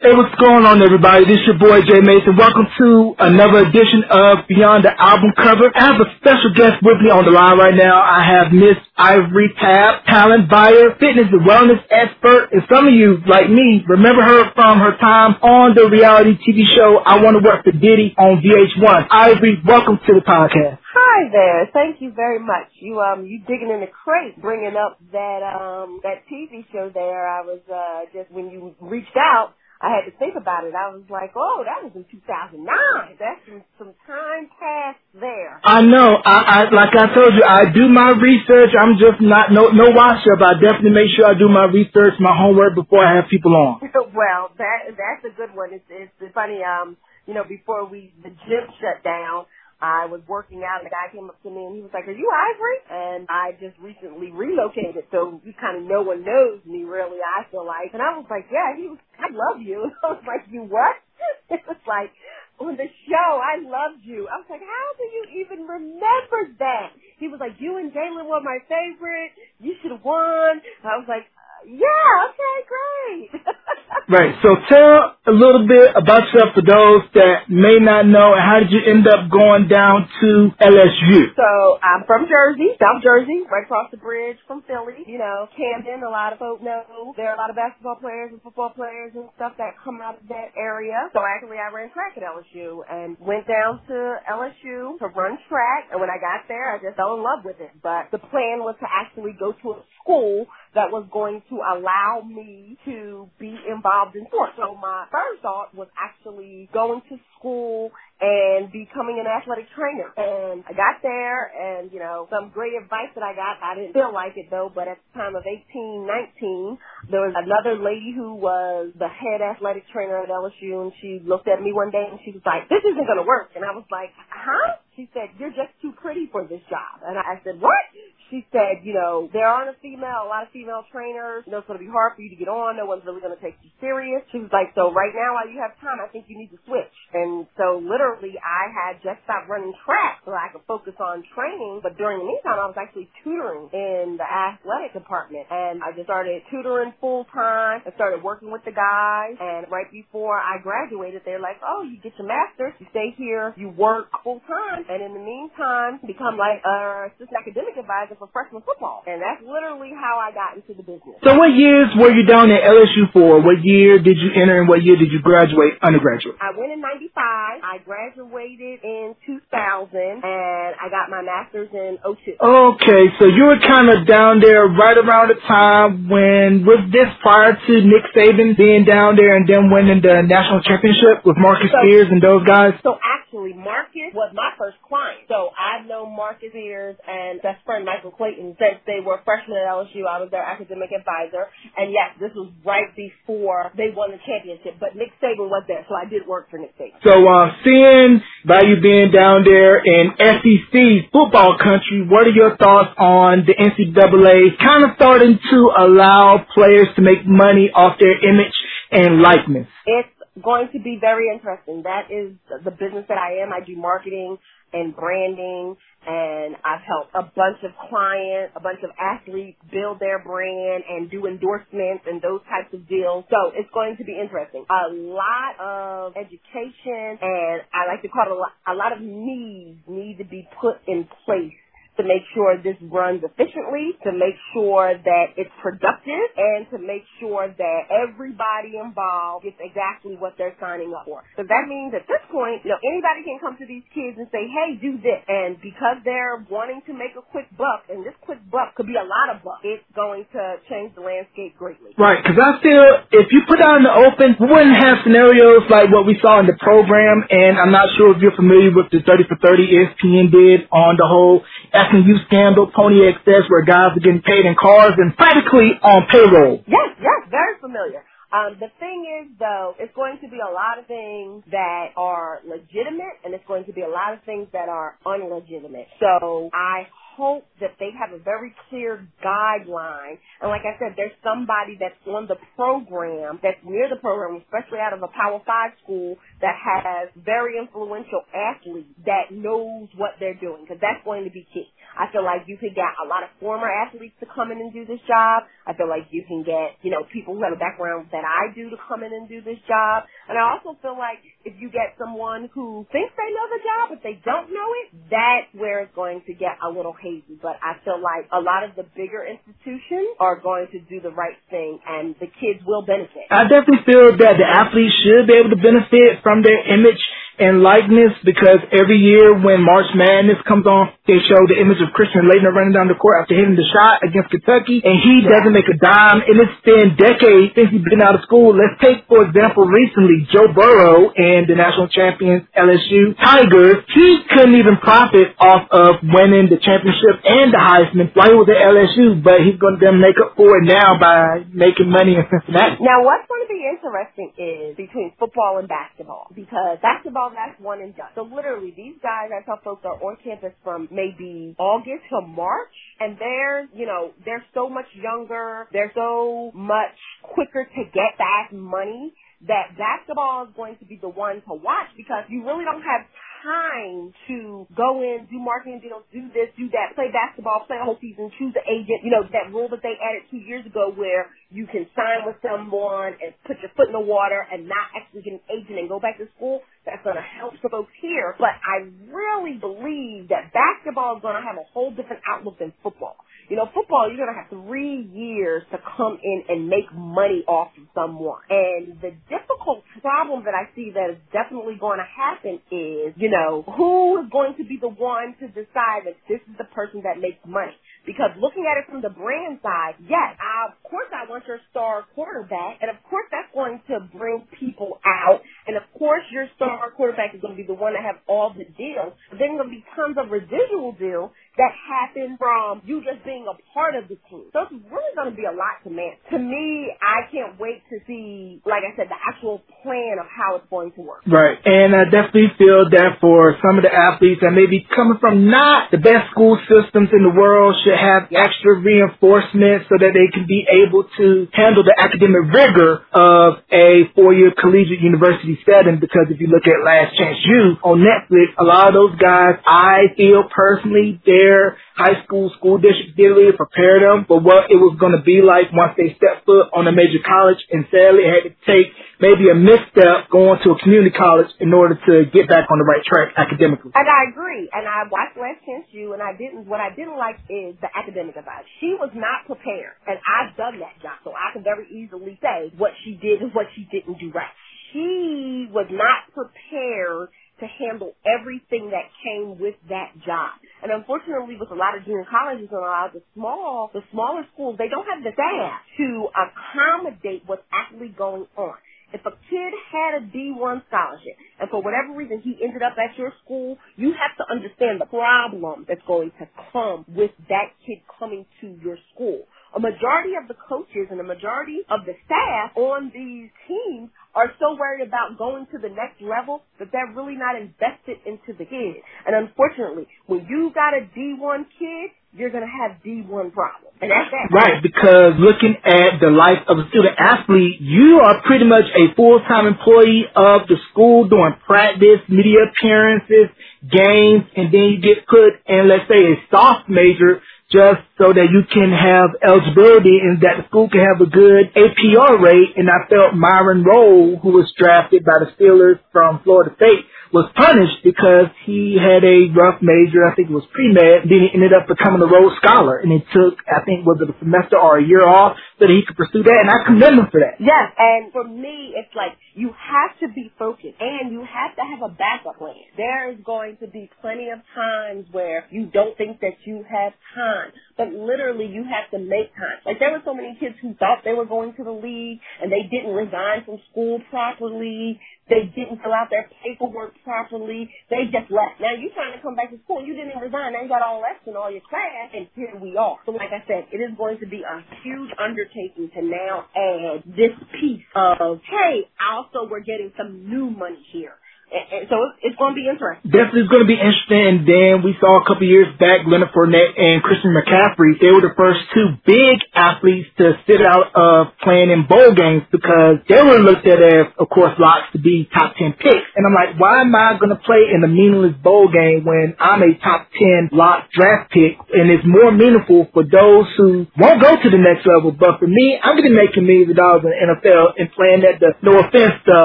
Hey, what's going on, everybody? This is your boy Jay Mason. Welcome to another edition of Beyond the Album Cover. I have a special guest with me on the line right now. I have Miss Ivory Tab, talent buyer, fitness and wellness expert, and some of you, like me, remember her from her time on the reality TV show I Want to Work for Diddy on VH1. Ivory, welcome to the podcast. Hi there. Thank you very much. You um you digging in the crate, bringing up that um that TV show there. I was uh just when you reached out. I had to think about it. I was like, oh, that was in 2009. That's some, some time past there. I know. I, I like I told you, I do my research. I'm just not no no washer, but I definitely make sure I do my research, my homework before I have people on. well, that that's a good one. It's it's funny. Um, you know, before we the gym shut down. I was working out and the guy came up to me and he was like, are you Ivory? And I just recently relocated so you kind of no one knows me really, I feel like. And I was like, yeah, he was, I love you. And I was like, you what? it was like, on the show, I loved you. I was like, how do you even remember that? He was like, you and Jalen were my favorite. You should have won. I was like, yeah, okay, great. right. So tell a little bit about yourself for those that may not know, and how did you end up going down to LSU? So I'm from Jersey, South Jersey, right across the bridge from Philly. You know, Camden. A lot of folks know there are a lot of basketball players and football players and stuff that come out of that area. So actually, I ran track at LSU and went down to LSU to run track. And when I got there, I just fell in love with it. But the plan was to actually go to a school that was going to allow me to be involved in sports. So my first thought was actually going to school and becoming an athletic trainer. And I got there and, you know, some great advice that I got, I didn't feel like it though, but at the time of 18, 19, there was another lady who was the head athletic trainer at LSU and she looked at me one day and she was like, this isn't going to work. And I was like, huh? She said, you're just too pretty for this job. And I said, what? She said, you know, there aren't a female, a lot of female trainers. You know, it's going to be hard for you to get on. No one's really going to take you serious. She was like, so right now while you have time, I think you need to switch. And so literally I had just stopped running track so I could focus on training. But during the meantime, I was actually tutoring in the athletic department. And I just started tutoring full time. I started working with the guys. And right before I graduated, they're like, oh, you get your master's, you stay here, you work full time. And in the meantime, become like uh, a assistant academic advisor for freshman football. And that's literally how I got into the business. So what years were you down at LSU for? What year did you enter and what year did you graduate undergraduate? I went in 95. I graduated in 2000 and I got my master's in 02. Okay, so you were kind of down there right around the time when, was this prior to Nick Saban being down there and then winning the national championship with Marcus So- Spears and those guys? So actually, Marcus was my first client. So I've known Marcus Spears and best friend Michael Clayton since they were freshmen at LSU. I was their academic advisor. And yes, this was right before they won the championship. But Nick Saban was there, so I did work for Nick Saban. So, uh, seeing by you being down there in SEC football country, what are your thoughts on the NCAA kind of starting to allow players to make money off their image and likeness? It's going to be very interesting. That is the business that I am. I do marketing and branding and I've helped a bunch of clients, a bunch of athletes build their brand and do endorsements and those types of deals. So it's going to be interesting. A lot of education and I like to call it a lot, a lot of needs need to be put in place to make sure this runs efficiently, to make sure that it's productive, and to make sure that everybody involved gets exactly what they're signing up for. So that means at this point, you know, anybody can come to these kids and say, hey, do this. And because they're wanting to make a quick buck, and this quick buck could be a lot of bucks, it's going to change the landscape greatly. Right, because I feel if you put out in the open, we wouldn't have scenarios like what we saw in the program, and I'm not sure if you're familiar with the 30 for 30 ESPN did on the whole SMU scandal, Pony Excess, where guys are getting paid in cars and practically on payroll. Yes, yes, very familiar. Um, the thing is, though, it's going to be a lot of things that are legitimate, and it's going to be a lot of things that are unlegitimate. So I hope that they have a very clear guideline. And like I said, there's somebody that's on the program, that's near the program, especially out of a Power Five school that has very influential athletes that knows what they're doing, because that's going to be key. I feel like you could get a lot of former athletes to come in and do this job. I feel like you can get, you know, people who have a background that I do to come in and do this job. And I also feel like if you get someone who thinks they know the job, but they don't know it, that's where it's going to get a little hazy. But I feel like a lot of the bigger institutions are going to do the right thing and the kids will benefit. I definitely feel that the athletes should be able to benefit from their image and likeness because every year when March Madness comes on, they show the image of Christian Laettner running down the court after hitting the shot against Kentucky, and he yeah. doesn't make a dime. And it's been decades since he's been out of school. Let's take, for example, recently Joe Burrow and the national champions LSU Tigers. He couldn't even profit off of winning the championship and the Heisman while he was at LSU, but he's going to make up for it now by making money in Cincinnati. Now, what's going to be interesting is between football and basketball because basketball that's one and done. So literally, these guys, I tell folks, are on campus from maybe August to March, and they're, you know, they're so much younger, they're so much quicker to get that money that basketball is going to be the one to watch because you really don't have time to go in, do marketing deals, do this, do that, play basketball, play a whole season, choose the agent. You know, that rule that they added two years ago where you can sign with someone and put your foot in the water and not actually get an agent and go back to school. That's going to help some folks here. But I really believe that basketball is going to have a whole different outlook than football. You know, football, you're going to have three years to come in and make money off of someone. And the difficult problem that I see that is definitely going to happen is, you know, who is going to be the one to decide that this is the person that makes money? Because looking at it from the brand side, yes, I, of course I want your star quarterback, and of course that's going to bring people out, and of course your star quarterback is going to be the one that have all the deals. But then going to be tons of residual deals that happen from you just being a part of the team. So it's really going to be a lot to manage. To me, I can't wait to see, like I said, the actual plan of how it's going to work. Right. And I definitely feel that for some of the athletes that may be coming from not the best school systems in the world should have extra reinforcement so that they can be able to handle the academic rigor of a four-year collegiate university setting because if you look at Last Chance U on Netflix, a lot of those guys, I feel personally, their high school school district did really prepare them for what it was going to be like once they stepped foot on a major college. And sadly, had to take maybe a misstep going to a community college in order to get back on the right track academically. And I agree. And I watched Last Chance U, and I didn't. What I didn't like is the academic advice. She was not prepared, and I've done that job, so I can very easily say what she did and what she didn't do right. She was not prepared to handle everything that came with that job. And unfortunately, with a lot of junior colleges and a lot of the small, the smaller schools, they don't have the staff to accommodate what's actually going on. If a kid had a D1 scholarship and for whatever reason he ended up at your school, you have to understand the problem that's going to come with that kid coming to your school. A majority of the coaches and a majority of the staff on these teams are so worried about going to the next level that they're really not invested into the kid. And unfortunately, when you got a D1 kid, you're going to have D1 problems. And that's that. Right, because looking at the life of a student athlete, you are pretty much a full-time employee of the school doing practice, media appearances, games, and then you get put in, let's say, a soft major just so that you can have eligibility and that the school can have a good APR rate. And I felt Myron Rolle, who was drafted by the Steelers from Florida State, was punished because he had a rough major, I think it was pre-med, then he ended up becoming a Rhodes Scholar, and it took, I think, was it a semester or a year off so that he could pursue that, and I commend him for that. Yes, and for me, it's like, you have to be focused, and you have to have a backup plan. There is going to be plenty of times where you don't think that you have time, but literally you have to make time. Like, there were so many kids who thought they were going to the league, and they didn't resign from school properly, they didn't fill out their paperwork properly. They just left. Now you're trying to come back to school. You didn't resign. Now you got all left in all your class, and here we are. So like I said, it is going to be a huge undertaking to now add this piece of, hey, also we're getting some new money here. And, and so it's, going to be interesting. Definitely it's going to be interesting. And then we saw a couple years back, Leonard Fournette and Christian McCaffrey. They were the first two big athletes to sit out of playing in bowl games because they were looked at as, of course, locks to be top 10 picks. And I'm like, why am I going to play in a meaningless bowl game when I'm a top 10 lock draft pick? And it's more meaningful for those who won't go to the next level. But for me, I'm going to make millions of dollars in the NFL and playing at the, no offense, the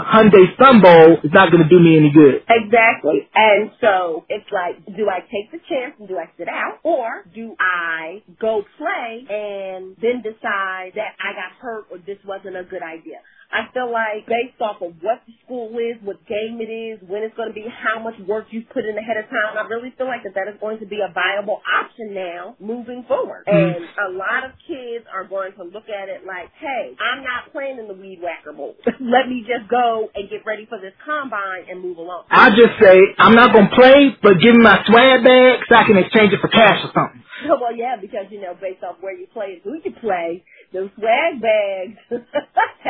Hyundai Sun Bowl is not going to do me any good. Exactly. And so it's like, do I take the chance and do I sit out? Or do I go play and then decide that I got hurt or this wasn't a good idea? I feel like based off of what the school is, what game it is, when it's going to be, how much work you've put in ahead of time, I really feel like that that is going to be a viable option now moving forward. Mm. And a lot of kids are going to look at it like, hey, I'm not playing in the weed whacker bowl. Let me just go and get ready for this combine and move along. I just say I'm not going to play, but give me my swag bag so I can exchange it for cash or something. well, yeah, because you know, based off where you play and who you play, those swag bags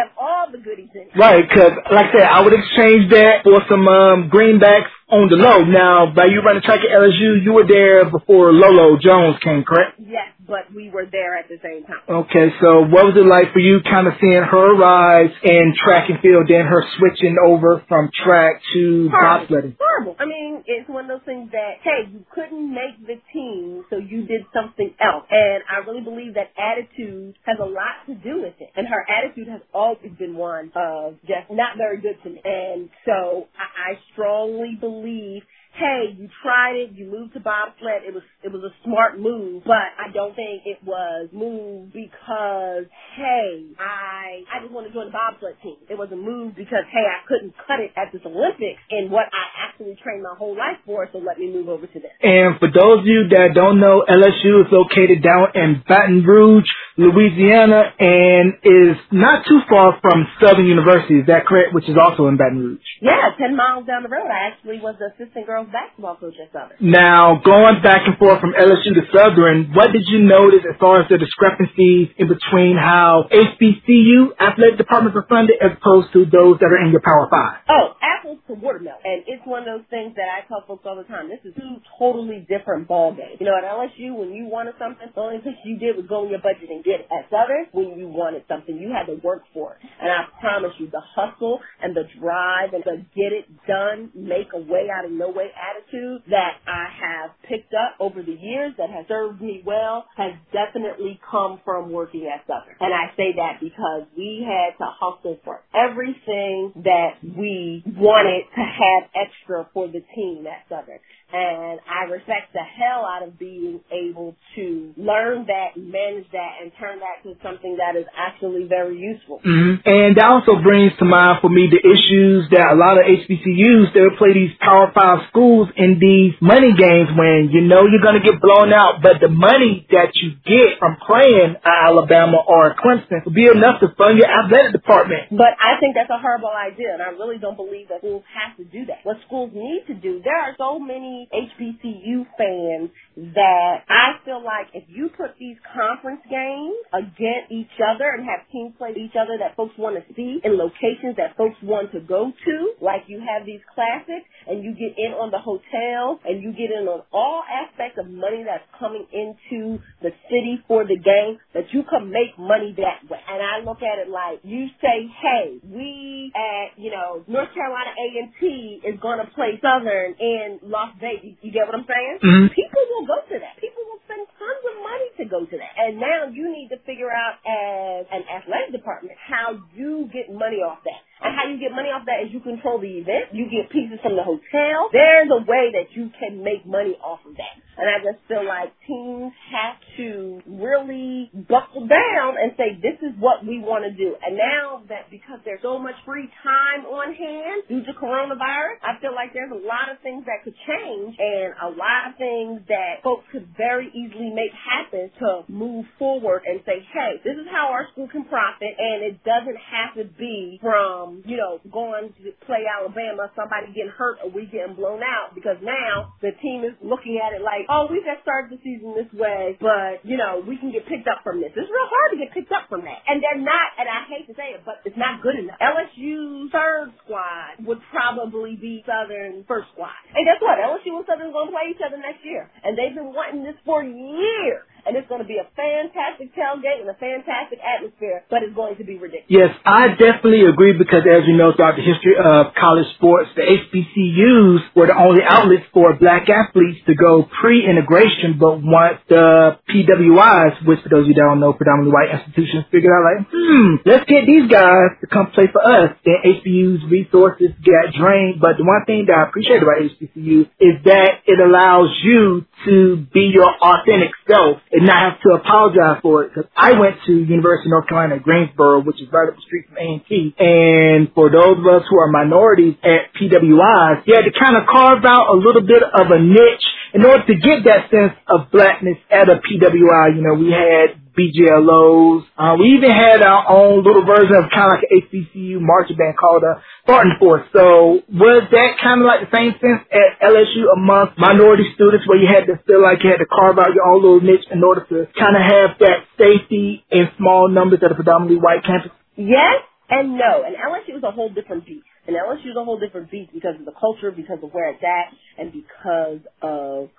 have all the goodies in it. Right, because like I said, I would exchange that for some um, greenbacks on the low. Now, by you running track at LSU, you were there before Lolo Jones came, correct? Yes, but we were there at the same time. Okay, so what was it like for you kind of seeing her rise in track and field, then her switching over from track to bobsledding? Horrible. I mean, it's one of those things that, hey, you couldn't make the team, so you did something else. And I really believe that attitude has a lot to do with it. And her attitude has always been one of just not very good to me. And so I, I strongly believe believe hey, you tried it, you moved to bobsled, it was it was a smart move, but I don't think it was moved because hey, I I just want to join the bobsled team. It was a move because hey, I couldn't cut it at this Olympics and what I actually trained my whole life for, so let me move over to this. And for those of you that don't know, LSU is located down in Baton Rouge, Louisiana, and is not too far from Southern University. Is that correct? Which is also in Baton Rouge. Yeah, ten miles down the road. I actually was the assistant girls basketball coach at Southern. Now, going back and forth from LSU to Southern, what did you notice as far as the discrepancies in between how HBCU athletic departments are funded as opposed to those that are in your Power Five? Oh, apples to watermelon. And it's one of those things that I tell folks all the time. This is two totally different ball games. You know, at LSU, when you wanted something, the only thing you did was go in your budget and get it. At Southern, when you wanted something, you had to work for it. And I promise you, the hustle and the drive and the get it done, make a way out of no way attitude that I have picked up over the years that has served me well has definitely come from working at Southern. And I say that because we had to hustle for everything that we wanted to have extra for the team at Southern and I respect the hell out of being able to learn that, manage that, and turn that to something that is actually very useful. Mm-hmm. And that also brings to mind for me the issues that a lot of HBCUs they play these Power Five schools in these money games when you know you're going to get blown out, but the money that you get from playing Alabama or Clemson will be enough to fund your athletic department. But I think that's a horrible idea, and I really don't believe that schools have to do that. What schools need to do, there are so many HBCU fans that I feel like if you put these conference games against each other and have teams play each other that folks want to see in locations that folks want to go to, like you have these classics and you get in on the hotel and you get in on all aspects of money that's coming into the city for the game, that you can make money that way. And I look at it like you say, hey, we at, you know, North Carolina A&T is going to play Southern in Las Vegas you, get what I'm saying? Mm-hmm. People will go to that. People will spend tons of money to go to that. And now you need to figure out as an athletic department how you get money off that. And how you get money off that is you control the event. You get pieces from the hotel. There's a way that you can make money off of that. And I just feel like teams have to really buckle down and say, this is what we want to do. And now that because there's so much free time on hand due to coronavirus, I feel like there's a lot of things that could change and a lot of things that folks could very easily make happen to move forward and say, hey, this is how our school can profit and it doesn't have to be from, you know, going to play Alabama, somebody getting hurt or we getting blown out because now the team is looking at it like, oh, we just started the season this way, but, you know, we can get picked up from this. It's real hard to get picked up from that. And they're not, and I hate to say it, but it's not good enough. LSU's third squad would probably be Southern first squad. And guess what? LSU and Southern are going to play each other next year. And they've been wanting this for years and it's going to be a fantastic tailgate and a fantastic atmosphere, but it's going to be ridiculous. Yes, I definitely agree because as we know throughout the history of college sports, the HBCUs were the only outlets for black athletes to go pre-integration, but once the PWIs, which for those of you that don't know, predominantly white institutions, figured out like, hmm, let's get these guys to come play for us, then HBU's resources get drained. But the one thing that I appreciate about HBCU is that it allows you to be your authentic self and not have to apologize for it. Because I went to University of North Carolina at Greensboro, which is right up the street from A&T. And for those of us who are minorities at PWIs, you had to kind of carve out a little bit of a niche in order to get that sense of blackness at a PWI. You know, we had BJLOs. Uh, we even had our own little version of kind of like an HBCU marching band called a Spartan Force. So was that kind of like the same sense at LSU amongst minority students where you had to feel like you had to carve out your own little niche in order to kind of have that safety in small numbers at a predominantly white campus? Yes and no. And LSU was a whole different beast. And LSU is a whole different beast because of the culture, because of where it's at, and because of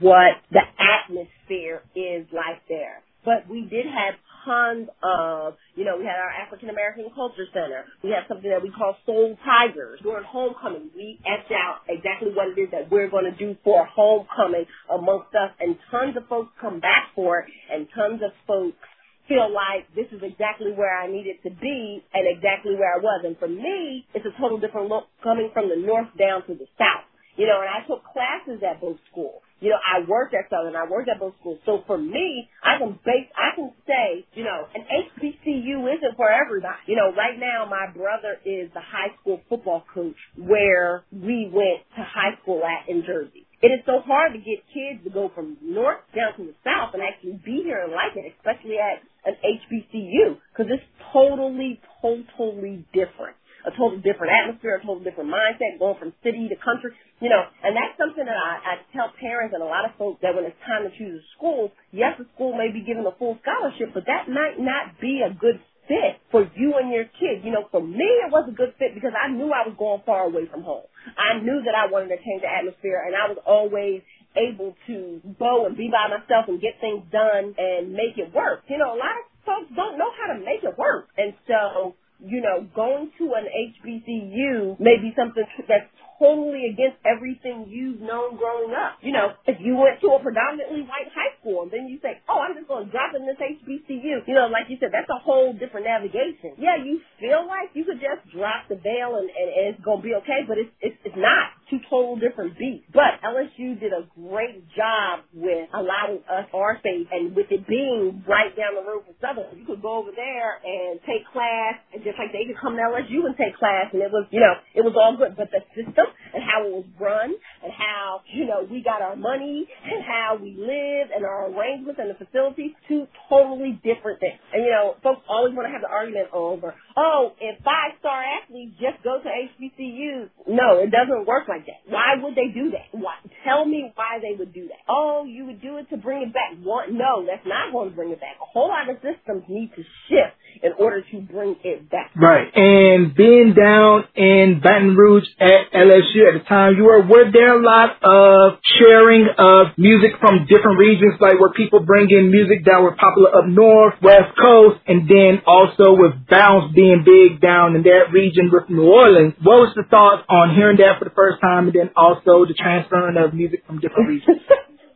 what the atmosphere is like there. But we did have tons of, you know, we had our African American Culture Center. We have something that we call Soul Tigers. During homecoming, we etched out exactly what it is that we're going to do for homecoming amongst us. And tons of folks come back for it, and tons of folks feel like this is exactly where I needed to be and exactly where I was. And for me, it's a total different look coming from the north down to the south. You know, and I took classes at both schools. You know, I worked at Southern, I worked at both schools. So for me, I can base, I can say, you know, an HBCU isn't for everybody. You know, right now my brother is the high school football coach where we went to high school at in Jersey. It is so hard to get kids to go from north down to the south and actually be here and like it, especially at an HBCU, because it's totally, totally different a totally different atmosphere, a totally different mindset, going from city to country, you know, and that's something that I, I tell parents and a lot of folks that when it's time to choose a school, yes, the school may be given a full scholarship, but that might not be a good fit for you and your kid. You know, for me, it was a good fit because I knew I was going far away from home. I knew that I wanted to change the atmosphere, and I was always able to go and be by myself and get things done and make it work. You know, a lot of folks don't know how to make it work, and so you know, going to an HBCU may be something that's totally against everything you've known growing up. You know, if you went to a predominantly white high school and then you say, oh, I'm just going to drop in this HBCU, you know, like you said, that's a whole different navigation. Yeah, you feel like you could just drop the veil and, and, and it's going to be okay, but it's, it's, it's not. Two total different beats. But LSU did a great job with allowing us our space and with it being right down the road from Southern, you could go over there and take class and just like they could come to LSU and take class and it was, you know, it was all good. But the system and how it was run and how, you know, we got our money and how we live and our arrangements and the facilities, two totally different things. And, you know, folks always want to have the argument over, oh, if five star athletes just go to HBCUs. No, it doesn't work like that. Why would they do that? Why? Tell me why they would do that. Oh, you would do it to bring it back. What? No, that's not going to bring it back. A whole lot of systems need to shift in order to bring it back. Right. And being down in Baton Rouge at LSU at the time you were, were there a lot of sharing of music from different regions, like where people bring in music that were popular up north, west coast, and then also with bounce being big down in that region with New Orleans. What was the thoughts on hearing that for the first time and then also the transferring of music from different regions?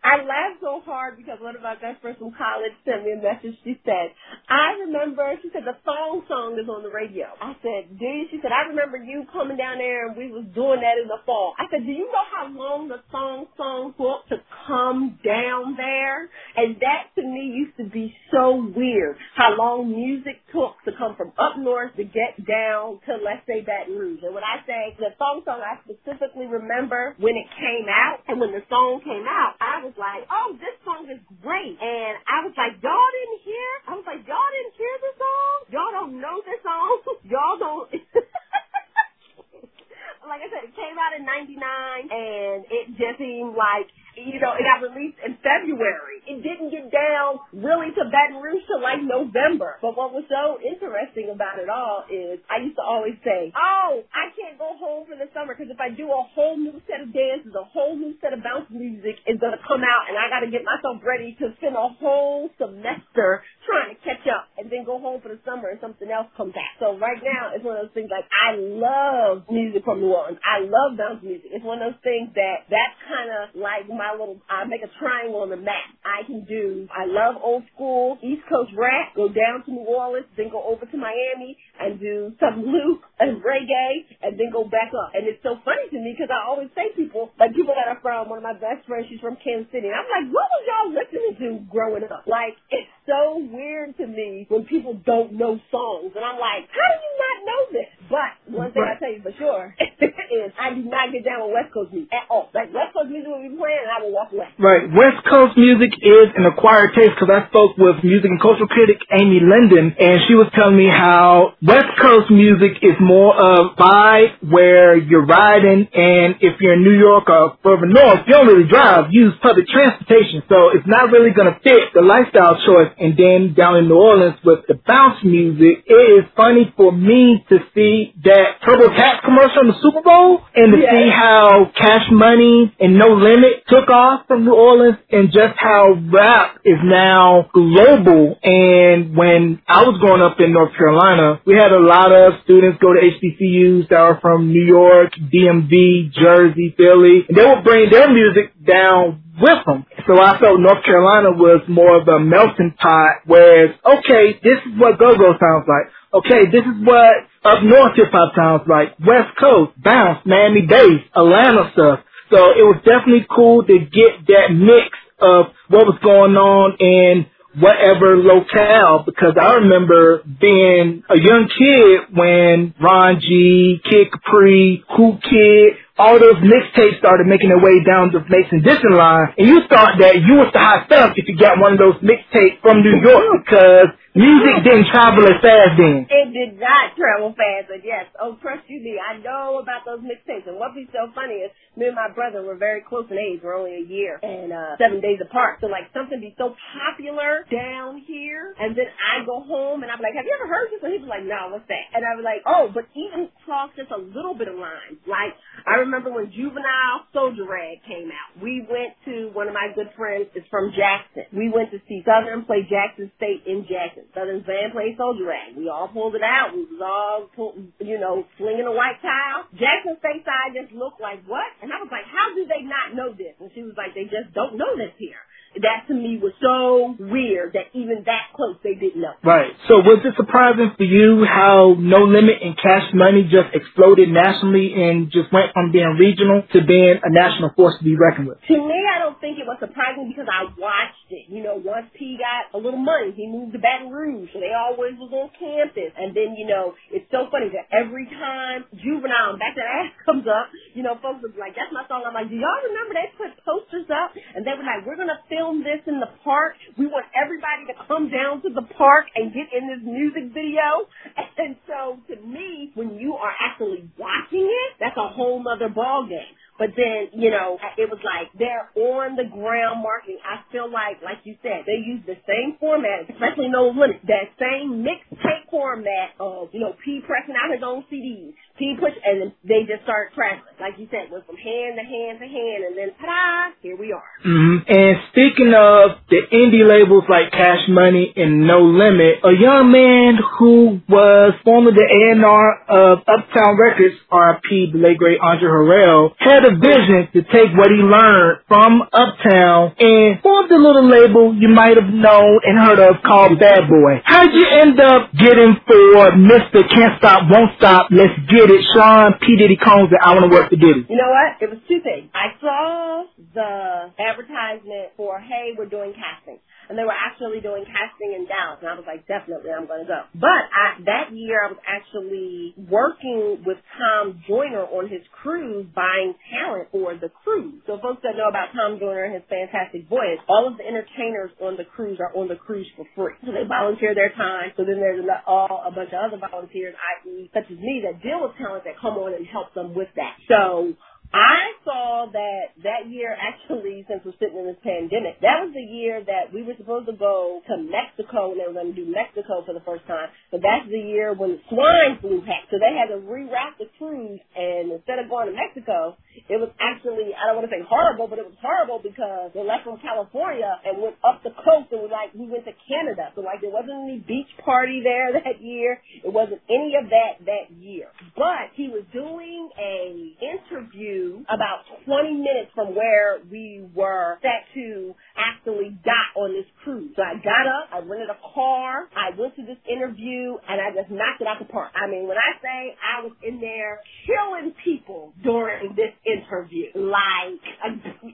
I laughed so hard because one of my best friends from college sent me a message. She said, I remember, she said, the song song is on the radio. I said, you? She said, I remember you coming down there and we was doing that in the fall. I said, do you know how long the song song took to come down there? And that to me used to be so weird. How long music took to come from up north to get down to, let's say, Baton Rouge. And when I say the song song, I specifically remember when it came out and when the song came out, I was like, oh, this song is great. And I was like, y'all didn't hear? I was like, y'all didn't hear the song? Y'all don't know the song? y'all don't. like I said, it came out in 99 and it just seemed like you know, it got released in February. It didn't get down really to Baton Rouge till like November. But what was so interesting about it all is I used to always say, oh, I can't go home for the summer because if I do a whole new set of dances, a whole new set of bounce music is going to come out and I got to get myself ready to spend a whole semester trying to catch up and then go home for the summer and something else comes out. So right now it's one of those things like I love music from New Orleans. I love bounce music. It's one of those things that that's kind of like my little, I make a triangle on the map. I can do, I love old school East Coast rap, go down to New Orleans, then go over to Miami and do some loop and reggae and then go back up. And it's so funny to me because I always say people, like people that are from, one of my best friends, she's from Kansas City. And I'm like, what was y'all listening to growing up? Like, it's so weird to me when people don't know songs. And I'm like, how do you not know this? But one thing right. I tell you for sure is I do not get down with West Coast music at all. Like, West Coast music will be playing and I will. Right. West Coast music is an acquired taste because I spoke with music and cultural critic Amy Linden and she was telling me how West Coast music is more of by where you're riding and if you're in New York or further north, you don't really drive, use public transportation. So it's not really going to fit the lifestyle choice. And then down in New Orleans with the bounce music, it is funny for me to see that TurboTax commercial in the Super Bowl and to yeah. see how Cash Money and No Limit took off from New Orleans and just how rap is now global. And when I was growing up in North Carolina, we had a lot of students go to HBCUs that are from New York, DMV, Jersey, Philly, and they would bring their music down with them. So I felt North Carolina was more of a melting pot, whereas, okay, this is what go-go sounds like. Okay, this is what up north hip hop sounds like. West Coast, bounce, Miami bass, Atlanta stuff. So it was definitely cool to get that mix of what was going on in whatever locale because I remember being a young kid when Ron G, Kid Capri, Whoo Kid, all those mixtapes started making their way down the Mason Dixon line, and you thought that you was the hot stuff if you got one of those mixtapes from New York because Music didn't travel as fast then. It did not travel fast, but yes. Oh, trust you me, I know about those mixtapes. And what be so funny is me and my brother were very close in age. We're only a year and uh seven days apart. So like something be so popular down here, and then I go home and I'm like, "Have you ever heard this?" And he'd be like, "No, what's that?" And I was like, "Oh, but even talk just a little bit of lines. Like I remember when Juvenile Solja Rag came out. We went to one of my good friends is from Jackson. We went to see Southern play Jackson State in Jackson. Southern band played Solja Rag. We all pulled it out. We was all, pull, you know, slinging a white towel. Jackson State side just looked like, what? And I was like, how do they not know this? And she was like, they just don't know this here that to me was so weird that even that close they didn't know. Right. So was it surprising for you how No Limit and Cash Money just exploded nationally and just went from being regional to being a national force to be reckoned with? To me, I don't think it was surprising because I watched it. You know, once P got a little money, he moved to Baton Rouge, so they always was on campus. And then, you know, it's so funny that every time Juvenile and Back That Ass comes up, you know, folks would be like, that's my song. I'm like, do y'all remember they put posters up? And they were like, we're going to film film this in the park. We want everybody to come down to the park and get in this music video. And so to me, when you are actually watching it, that's a whole other ball game. But then, you know, it was like they're on the ground marketing. I feel like, like you said, they use the same format, especially No Limit, that same mixtape format of, you know, P pressing out his own CDs, P push, and they just start traveling. Like you said, went from hand to hand to hand, and then ta-da, here we are. Mm-hmm. And speaking of the indie labels like Cash Money and No Limit, a young man who was formerly the A&R of Uptown Records, RP, the late great Andre Harrell, had a vision to take what he learned from Uptown and form a little label you might have known and heard of called Bad Boy. How'd you end up getting for Mr. Can't Stop, Won't Stop, Let's Get It, Sean P. Diddy Combs and I Want to Work for Diddy? You know what? It was two things. I saw the advertisement for, hey, we're doing casting and they were actually doing casting in Dallas, and I was like, definitely, I'm going to go. But I, that year, I was actually working with Tom Joyner on his cruise, buying talent for the cruise. So folks that know about Tom Joyner and his fantastic voyage, all of the entertainers on the cruise are on the cruise for free. So they volunteer their time. So then there's all a bunch of other volunteers, i.e., such as me, that deal with talent that come on and help them with that. So I saw that that year actually, since we're sitting in this pandemic, that was the year that we were supposed to go to Mexico and they were going to do Mexico for the first time. But that's the year when swine flu happened. So they had to reroute the cruise and instead of going to Mexico, it was actually, I don't want to say horrible, but it was horrible because they left from California and went up the coast and we like, we went to Canada. So like there wasn't any beach party there that year. It wasn't any of that that year. But he was doing a interview about 20 minutes from where we were set to actually dock on this cruise. So I got up, I rented a car, I went to this interview, and I just knocked it out the park. I mean, when I say I was in there killing people during this interview, like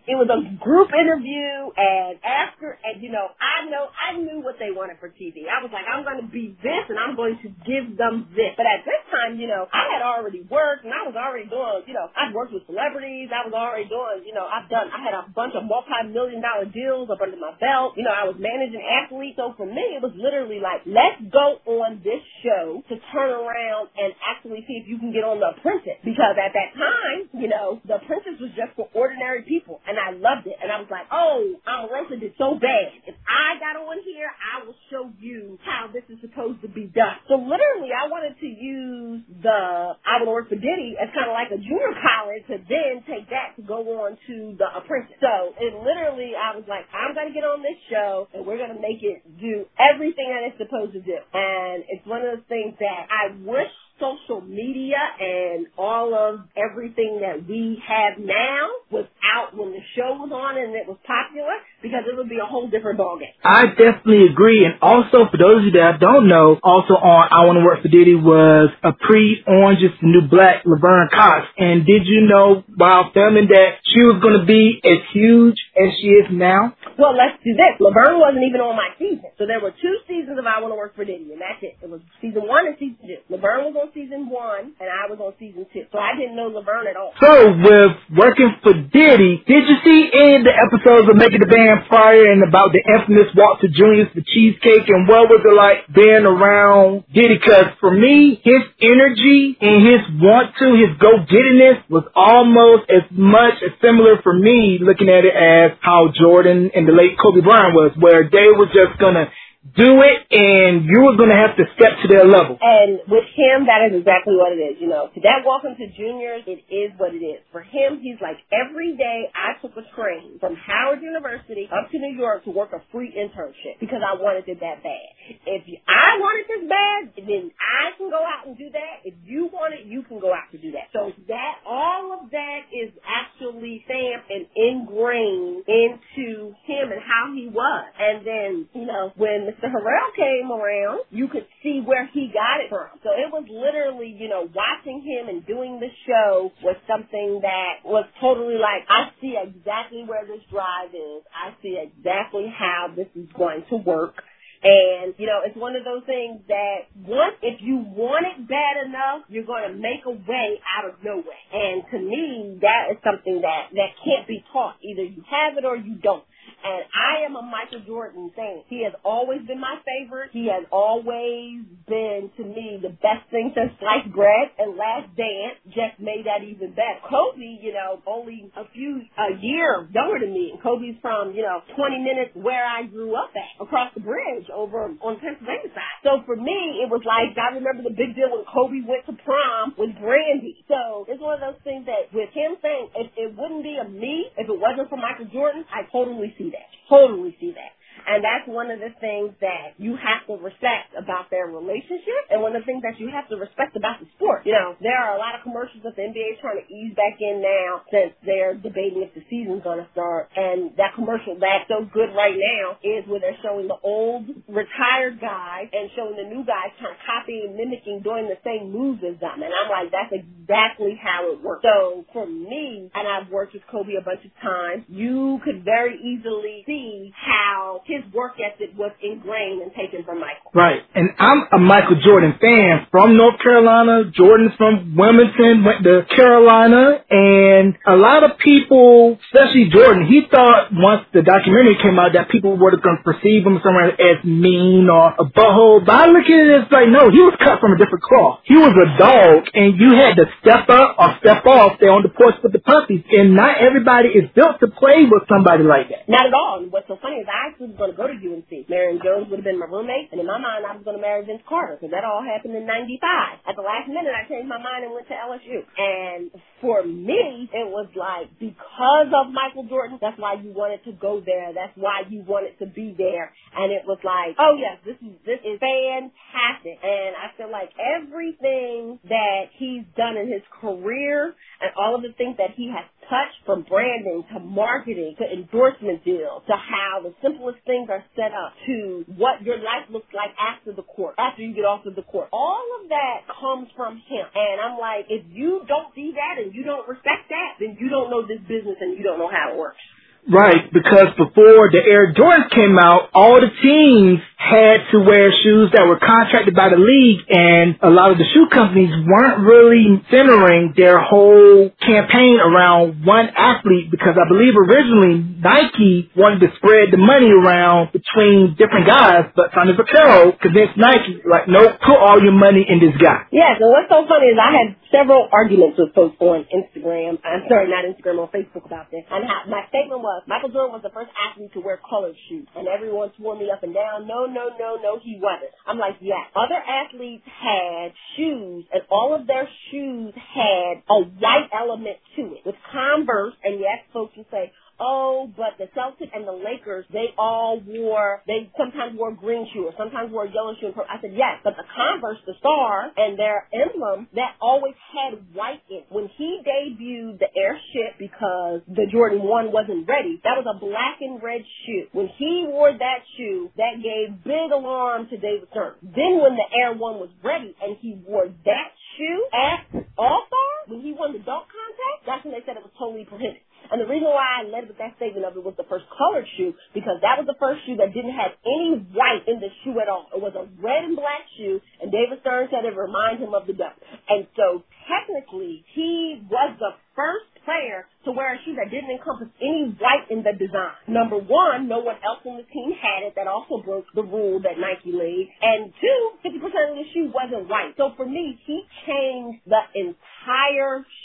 it was a group interview, and after, and you know, I know I knew what they wanted for TV. I was like, I'm going to be this, and I'm going to give them this. But at this time, you know, I had already worked, and I was already doing, you know, I'd worked with celebrities. I was already doing, you know, I've done, I had a bunch of multi-million dollar deals up under my belt. You know, I was managing athletes. So for me, it was literally like, let's go on this show to turn around and actually see if you can get on The Apprentice. Because at that time, you know, The Apprentice was just for ordinary people. And I loved it. And I was like, oh, Omarosa did so bad. I got on here, I will show you how this is supposed to be done. So literally, I wanted to use the I Will Work for Diddy as kind of like a junior college to then take that to go on to The Apprentice. So it literally, I was like, I'm going to get on this show and we're going to make it do everything that it's supposed to do. And it's one of those things that I wish social media and all of everything that we have now was out when the show was on and it was popular because it would be a whole different ballgame. I definitely agree. And also, for those of you that don't know, also on I Want to Work for Diddy was a pre-Orange is the New Black Laverne Cox. And did you know while filming that she was going to be as huge as she is now? Well, let's do this. Laverne wasn't even on my season. So there were two seasons of I Want to Work for Diddy, and that's it. It was season one and season two. Laverne was on season one, and I was on season two. So I didn't know Laverne at all. So with working for Diddy, did you see any of the episodes of Making the Band Fire and about the infamous Walter Jr.'s the cheesecake, and what was it like being around Diddy? Because for me, his energy and his want to, his go-gettingness was almost as much as similar for me looking at it as how Jordan and the late Kobe Bryant was, where they were just gonna do it and you are going to have to step to their level. And with him, that is exactly what it is. You know, to that walk into juniors, it is what it is. For him, he's like, every day I took a train from Howard University up to New York to work a free internship because I wanted it that bad. If I wanted this bad, then I can go out and do that. If you want it, you can go out to do that. So that, all of that is actually stamped and ingrained into him and how he was. And then, you know, when Mr. Harrell came around, you could see where he got it from. So it was literally, you know, watching him and doing the show was something that was totally like, I see exactly where this drive is. I see exactly how this is going to work. And, you know, it's one of those things that once, if you want it bad enough, you're going to make a way out of no way. And to me, that is something that, that can't be taught. Either you have it or you don't. And I am a Michael Jordan fan. He has always been my favorite. He has always been, to me, the best thing since sliced bread. And Last Dance just made that even better. Kobe, you know, only a few, a year younger than me. And Kobe's from, you know, 20 minutes where I grew up at, across the bridge over on Pennsylvania side. So for me, it was like, I remember the big deal when Kobe went to prom with Brandy. So it's one of those things that with him saying, if it wouldn't be a me, if it wasn't for Michael Jordan, I totally see that. Totally see that. And that's one of the things that you have to respect about their relationship and one of the things that you have to respect about the sport. You know, there are a lot of commercials that the NBA is trying to ease back in now since they're debating if the season's going to start. And that commercial that's so good right now is where they're showing the old retired guy and showing the new guys kind of copying, and mimicking, doing the same moves as them. And I'm like, that's exactly how it works. So for me, and I've worked with Kobe a bunch of times, you could very easily see how his work ethic was ingrained and taken from Michael. Right. And I'm a Michael Jordan fan from North Carolina. Jordan's from Wilmington, went to Carolina, and a lot of people, especially Jordan, he thought once the documentary came out that people were going to perceive him somewhere as mean or a butthole. But I look at it as like, no, he was cut from a different cloth. He was a dog, and you had to step up or step off there on the porch with the puppies. And not everybody is built to play with somebody like that. Not at all. And what's so funny is I actually going to go to UNC. Marion Jones would have been my roommate, and in my mind, I was going to marry Vince Carter because that all happened in '95. At the last minute, I changed my mind and went to LSU. And for me, it was like because of Michael Jordan, that's why you wanted to go there. That's why you wanted to be there. And it was like, oh yes, this is this is fantastic. And I feel like everything that he's done in his career and all of the things that he has touch from branding to marketing to endorsement deals to how the simplest things are set up to what your life looks like after the court, after you get off of the court. All of that comes from him. And I'm like, if you don't see that and you don't respect that, then you don't know this business and you don't know how it works. Right, because before the Air Jordans came out, all the teams had to wear shoes that were contracted by the league, and a lot of the shoe companies weren't really centering their whole campaign around one athlete because I believe originally Nike wanted to spread the money around between different guys, but Sonny Vaccaro convinced Nike, like, no, put all your money in this guy. Yeah, so what's so funny is I had several arguments with folks on Instagram, I'm sorry, not Instagram, on Facebook about this, and how my statement was, Michael Jordan was the first athlete to wear colored shoes, and everyone swore me up and down. No, no, no, no, he wasn't. I'm like, yeah. Other athletes had shoes, and all of their shoes had a white element to it, with Converse, and yes, folks will say, oh, but the Celtics and the Lakers, they all wore, they sometimes wore green shoe or sometimes wore yellow shoe. I said, yes, but the Converse, the star, and their emblem, that always had white in When he debuted the Airship because the Jordan 1 wasn't ready, that was a black and red shoe. When he wore that shoe, that gave big alarm to David Stern. Then when the Air 1 was ready and he wore that shoe at All-Star, when he won the dunk contest, that's when they said it was totally prohibited. And the reason why I led with that statement of it was the first colored shoe because that was the first shoe that didn't have any white in the shoe at all. It was a red and black shoe, and David Stern said it reminded him of the duck. And so technically, he was the first player to wear a shoe that didn't encompass any white in the design. Number one, no one else on the team had it. That also broke the rule that Nike laid. And two, 50% of the shoe wasn't white. So for me, he changed the entire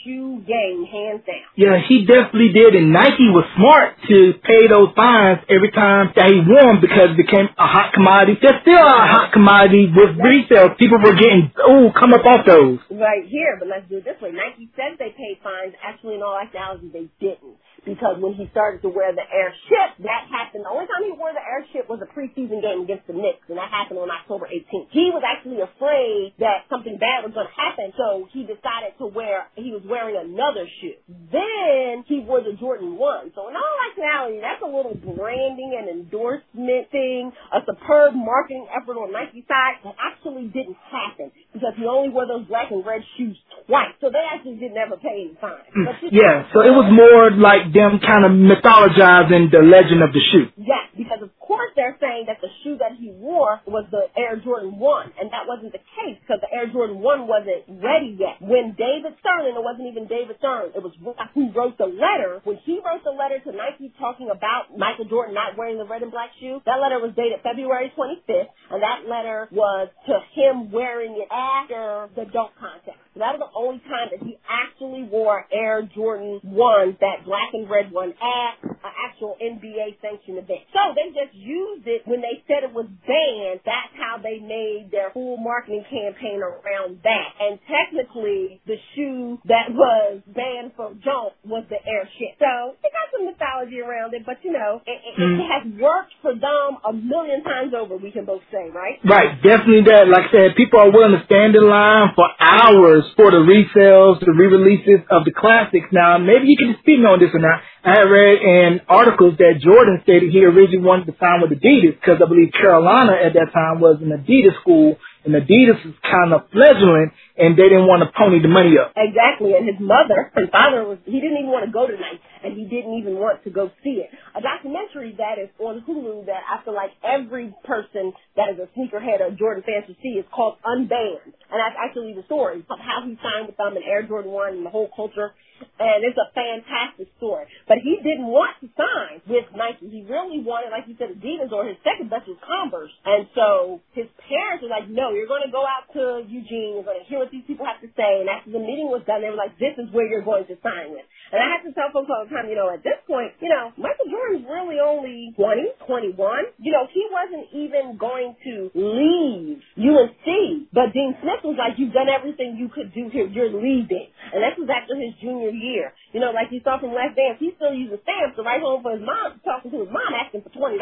shoe game hands down. Yeah, he definitely did. And Nike was smart to pay those fines every time that he won because it became a hot commodity. There's still a hot commodity with resale. People were getting, ooh, come up off those. Right here, but let's do it this way. Nike said they paid fines. Actually, in all actuality, they didn't because when he started to wear the airship, that happened. The only time he wore the airship was a preseason game against the Knicks, and that happened on October 18th. He was actually afraid that something bad was going to happen, so he decided to wear, he was wearing another shoe. Then he wore the Jordan 1. So in all actuality, that's a little branding and endorsement thing, a superb marketing effort on Nike's side that actually didn't happen because he only wore those black and red shoes twice. So they actually didn't ever pay any fine. Mm. yeah, so it was more like them kind of mythologizing the legend of the shoe. Yes, because of course they're saying that the shoe that he wore was the Air Jordan 1, and that wasn't the case because the Air Jordan 1 wasn't ready yet. When David Stern, and it wasn't even David Stern, it was who wrote the letter, when he wrote the letter to Nike talking about Michael Jordan not wearing the red and black shoe, that letter was dated February 25th, and that letter was to him wearing it after the dunk contest. That was the only time that he actually wore Air Jordan 1, that black and red one, at an actual NBA sanctioned event. So they just used it when they said it was banned. That's how they made their full marketing campaign around that. And technically, the shoe that was banned from jump was the airship. So it got some mythology around it, but you know, it, it, mm. it has worked for them a million times over, we can both say, right? Right, definitely that. Like I said, people are willing to stand in line for hours for the resales, the re-releases of the classics. Now, maybe you can speak on this or not. I had read in articles that Jordan stated he originally wanted to sign with Adidas because I believe Carolina at that time was an Adidas school and Adidas was kind of fledgling and they didn't want to pony the money up. Exactly. And his mother and father was, he didn't even want to go to Nike. And he didn't even want to go see it. A documentary that is on Hulu that I feel like every person that is a sneakerhead or Jordan fan should see is called Unbanned. And that's actually the story of how he signed with um, them and Air Jordan 1 and the whole culture and it's a fantastic story. But he didn't want to sign with Nike. He really wanted, like you said, Adidas or his second best was Converse. And so his parents were like, no, you're going to go out to Eugene. You're going to hear what these people have to say. And after the meeting was done, they were like, this is where you're going to sign with. And I have to tell folks all the time, you know, at this point, you know, Michael Jordan's really only 20, 21. You know, he wasn't even going to leave UNC. But Dean Smith was like, you've done everything you could do here. You're leaving. And this was after his junior year. You know, like you saw from Last Dance, he still uses stamps to write home for his mom, talking to his mom, asking for $20.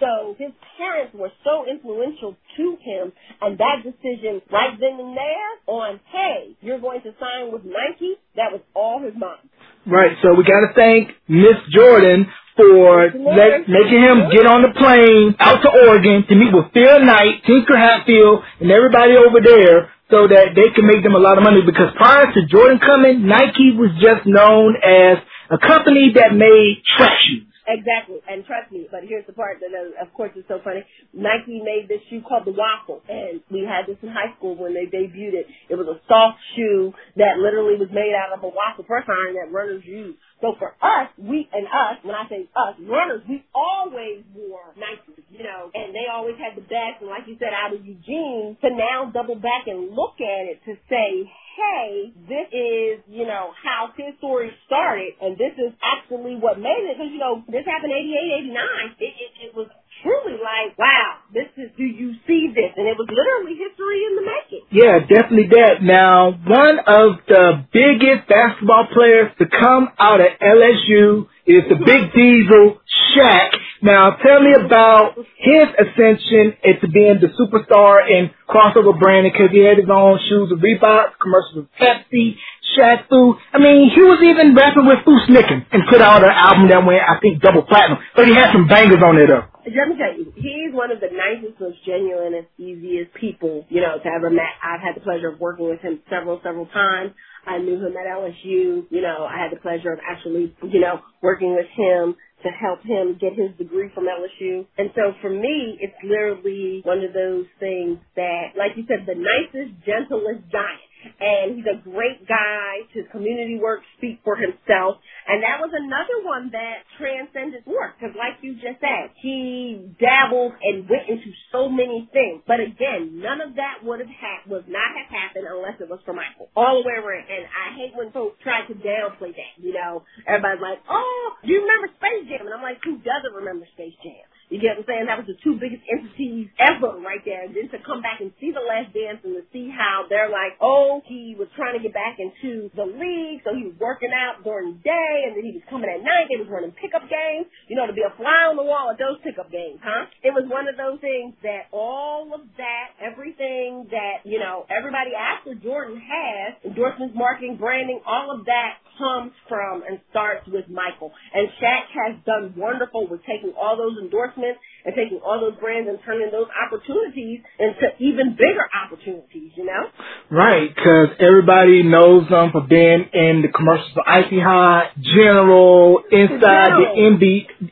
So his parents were so influential to him. And that decision right then and there on, hey, you're going to sign with Nike, that was all his mom. Right. So we got to thank Miss Jordan for making him get on the plane out to Oregon to meet with Phil Knight, Tinker Hatfield, and everybody over there so that they can make them a lot of money because prior to Jordan coming, Nike was just known as a company that made track shoes. Exactly, and trust me, but here's the part that, uh, of course, is so funny. Nike made this shoe called the Waffle, and we had this in high school when they debuted it. It was a soft shoe that literally was made out of a waffle press iron that runners use. So for us, we and us, when I say us, runners, we always wore Nikes, you know, and they always had the best. And like you said, out of Eugene, to now double back and look at it to say, hey, this is, you know, how his story started, and this is actually what made it. Because you know, this happened 88, 89. It, it, it was truly like, wow, this is, do you see this? And it was literally history in the making. Yeah, definitely that. Now, one of the biggest basketball players to come out of LSU is the Big Diesel, Shaq. Now, tell me about his ascension into being the superstar in crossover branding because he had his own shoes with Reebok, commercials with Pepsi, Shaq Fu. I mean, he was even rapping with Fu Snicken and put out an album that went, I think, double platinum. But he had some bangers on it, though. Let me tell you, he's one of the nicest, most genuine, and easiest people, you know, to ever met. I've had the pleasure of working with him several, several times. I knew him at LSU. You know, I had the pleasure of actually, you know, working with him to help him get his degree from LSU. And so for me, it's literally one of those things that, like you said, the nicest, gentlest giant and he's a great guy. His community work speak for himself. And that was another one that transcended work, because like you just said, he dabbled and went into so many things. But again, none of that would have ha- would not have happened unless it was for Michael. All the way around. And I hate when folks try to downplay that. You know, everybody's like, "Oh, you remember Space Jam?" And I'm like, "Who doesn't remember Space Jam?" You get what I'm saying? That was the two biggest entities ever right there. And then to come back and see the last dance and to see how they're like, oh, he was trying to get back into the league, so he was working out during the day, and then he was coming at night. They was running pickup games, you know, to be a fly on the wall at those pickup games, huh? It was one of those things that all of that, everything that, you know, everybody after Jordan has, endorsements, marketing, branding, all of that comes from and starts with Michael. And Shaq has done wonderful with taking all those endorsements and taking all those brands and turning those opportunities into even bigger opportunities, you know? Right, because everybody knows them for being in the commercials for Icy Hot, General, inside the MB,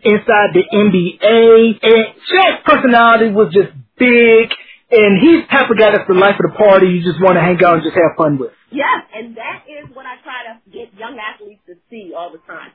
inside the NBA, and Shaq's personality was just big and he's type of guy that's the life of the party you just want to hang out and just have fun with. Yes, and that is what I try to get young athletes to see all the time.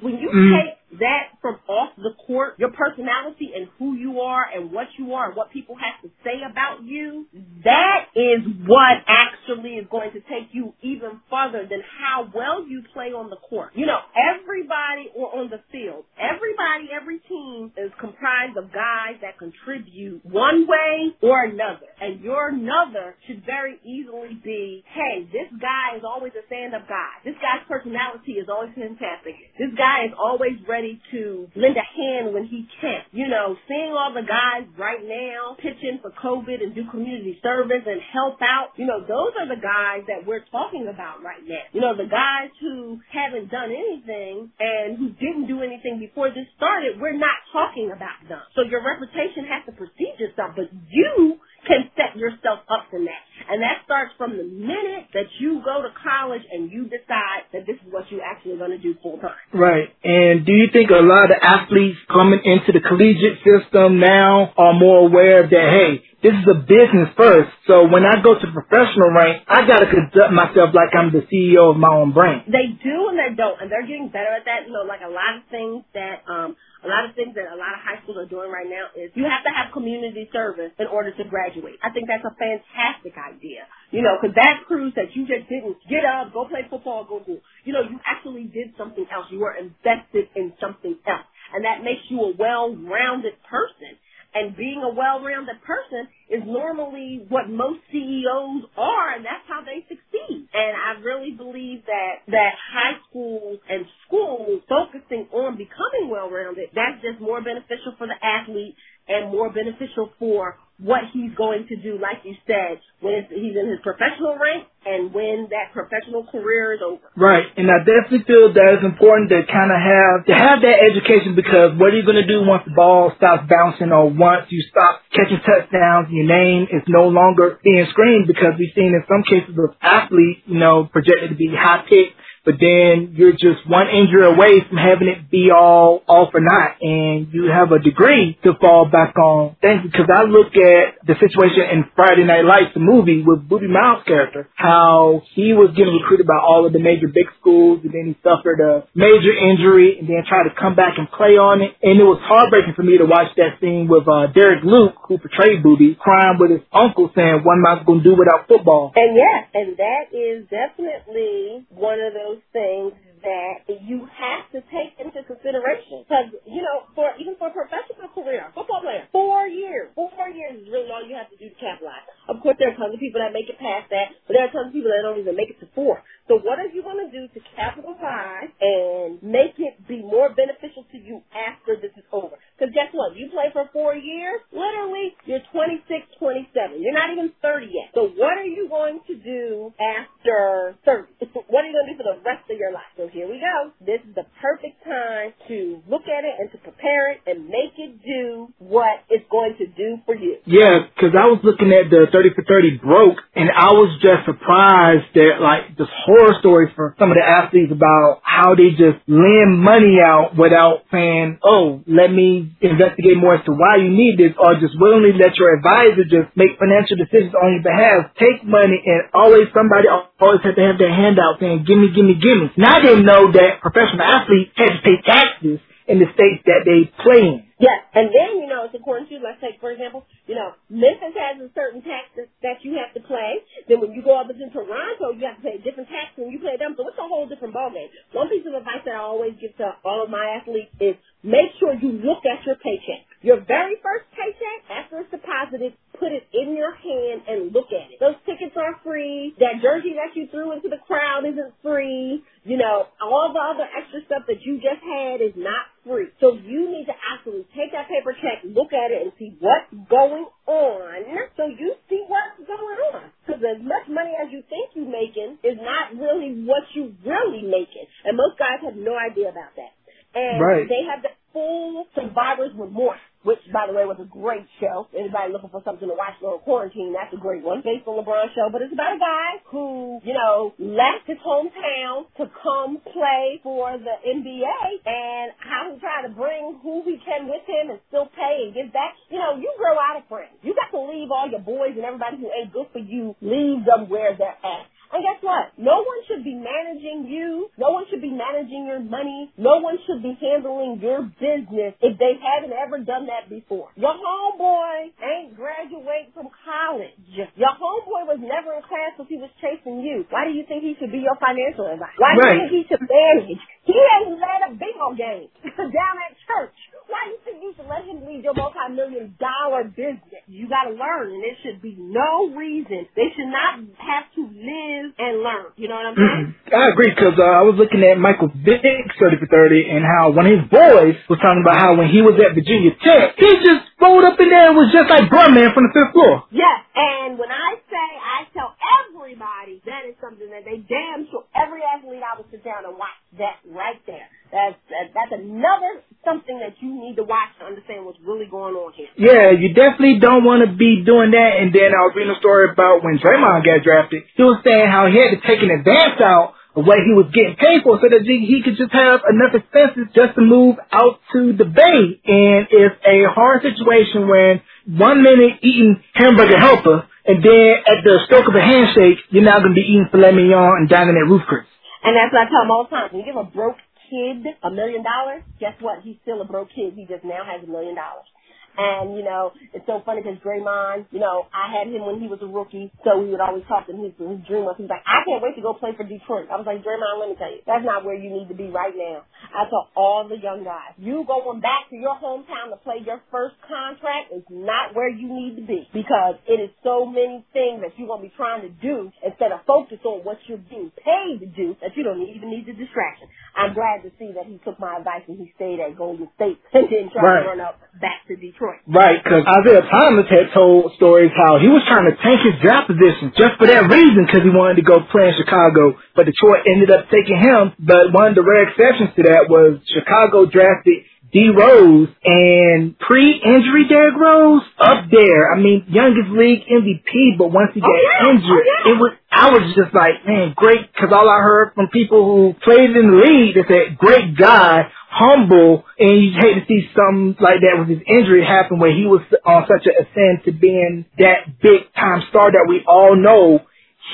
When you mm. take that from off the court, your personality and who you are and what you are and what people have to say about you, that is what actually is going to take you even further than how well you play on the court. You know, everybody or on the field, everybody, every team is comprised of guys that contribute one way or another. And your another should very easily be, hey, this guy is always a stand-up guy. This guy's personality is always fantastic. This guy is always ready ready to lend a hand when he can. You know, seeing all the guys right now pitching for COVID and do community service and help out, you know, those are the guys that we're talking about right now. You know, the guys who haven't done anything and who didn't do anything before this started, we're not talking about them. So your reputation has to precede yourself, but you can set yourself up for that. And that starts from the minute that you go to college and you decide that this is what you actually going to do full time. Right. And do you think a lot of athletes coming into the collegiate system now are more aware that, hey, this is a business first. So when I go to professional rank, I got to conduct myself like I'm the CEO of my own brand. They do and they don't, and they're getting better at that. You know, like a lot of things that um a lot of things that a lot of high schools are doing right now is you have to have community service in order to graduate. I think that's a fantastic idea. You know, because that proves that you just didn't get up, go play football, go go. You know, you actually did something else. You were invested in something else. And that makes you a well-rounded person. And being a well-rounded person is normally what most CEOs are, and that's how they succeed. And I really believe that that high school and schools focusing on becoming well-rounded, that's just more beneficial for the athlete and more beneficial for what he's going to do, like you said, when he's in his professional rank and when that professional career is over. Right, and I definitely feel that it's important to kind of have to have that education because what are you going to do once the ball stops bouncing or once you stop catching touchdowns your name is no longer being screamed because we've seen in some cases of athletes, you know, projected to be high picked but then you're just one injury away from having it be all all for naught, and you have a degree to fall back on. Thank you, because I look at the situation in Friday Night Lights, the movie with Boobie Miles' character, how he was getting recruited by all of the major big schools, and then he suffered a major injury, and then tried to come back and play on it. And it was heartbreaking for me to watch that scene with uh, Derek Luke, who portrayed Boobie, crying with his uncle, saying, "What am I going to do without football?" And yeah, and that is definitely one of those those things that you have to take into consideration. Because, you know, for even for a professional career, football player, four years, four years is really all you have to do to capitalize. Of course, there are tons of people that make it past that, but there are tons of people that don't even make it to four. So what are you going to do to capitalize and make it be more beneficial to you after this is over? Because guess what? You play for four years, literally, you're 26, 27. You're not even 30 yet. So what are you going to do after 30? what are you going to do for the rest of your life? So here we go. This is the perfect time to look at it and to prepare it and make it do what it's going to do for you. Yeah, because I was looking at the 30 for 30 broke and I was just surprised that like this horror stories for some of the athletes about how they just lend money out without saying, oh, let me investigate more as to why you need this or just willingly let your advisor just make financial decisions on your behalf. Take money and always somebody always have to have their hand out saying, gimme, gimme, gimme. Now they know that professional athletes have to pay taxes in the states that they play in. Yes, and then, you know, it's according to, let's take, for example, you know, Memphis has a certain tax that you have to pay. Then when you go up into Toronto, you have to pay a different tax when you play them. So it's a whole different ballgame. One piece of advice that I always give to all of my athletes is make sure you look at your paycheck. Your very first paycheck, after it's deposited, put it in your hand and look at it. Those tickets are free. That jersey that you threw into the crowd isn't free. You know, all the other extra stuff that you just had is not free. So you need to actually take that paper check, look at it, and see what's going on. So you see what's going on. Because as much money as you think you're making is not really what you really making. And most guys have no idea about that. And right. they have the full survivor's remorse which by the way was a great show. Anybody looking for something to watch during quarantine, that's a great one. Based on LeBron show, but it's about a guy who, you know, left his hometown to come play for the NBA and how he tried to bring who he can with him and still pay and give back. You know, you grow out of friends. You got to leave all your boys and everybody who ain't good for you, leave them where they're at. And guess what? No one should be managing you. No one should be managing your money. No one should be handling your business if they haven't ever done that before. Your homeboy ain't graduate from college. Your homeboy was never in class because he was chasing you. Why do you think he should be your financial advisor? Why do you think he should manage? He ain't led a bingo game down at church. Why you think you should let him lead your multi-million dollar business? You gotta learn and there should be no reason. They should not have to live and learn. You know what I'm saying? I agree because uh, I was looking at Michael Vick's 30 for 30 and how one of his boys was talking about how when he was at Virginia Tech, he just rolled up in there and was just like Man from the fifth floor. Yes, and when I say I tell everybody that is something that they damn sure every athlete I would sit down and watch that right there. That's that, that's another something that you need to watch to understand what's really going on here. Yeah, you definitely don't want to be doing that. And then I was reading a story about when Draymond got drafted. He was saying how he had to take an advance out of what he was getting paid for so that he could just have enough expenses just to move out to the Bay. And it's a hard situation when one minute eating hamburger helper and then at the stroke of a handshake, you're now going to be eating filet mignon and dining at Ruth Chris. And that's what I tell them all the time. When you give a broke kid a million dollars, guess what? He's still a broke kid. He just now has a million dollars. And, you know, it's so funny because Draymond, you know, I had him when he was a rookie, so we would always talk to him. His, his dream was, he's like, I can't wait to go play for Detroit. I was like, Draymond, let me tell you, that's not where you need to be right now. I tell all the young guys, you going back to your hometown to play your first contract is not where you need to be because it is so many things that you're going to be trying to do instead of focus on what you're being paid to do that you don't even need the distraction. I'm glad to see that he took my advice and he stayed at Golden State and didn't try right. to run up back to Detroit. Detroit. Right, because Isiah Thomas had told stories how he was trying to tank his draft position just for that reason because he wanted to go play in Chicago, but Detroit ended up taking him. But one of the rare exceptions to that was Chicago drafted D Rose and pre-injury Derrick Rose up there. I mean, youngest league MVP, but once he oh, got oh, yeah. injured, oh, yeah. it was I was just like, man, great, because all I heard from people who played in the league, they said, great guy, humble, and you hate to see something like that with his injury happen where he was on such an ascent to being that big time star that we all know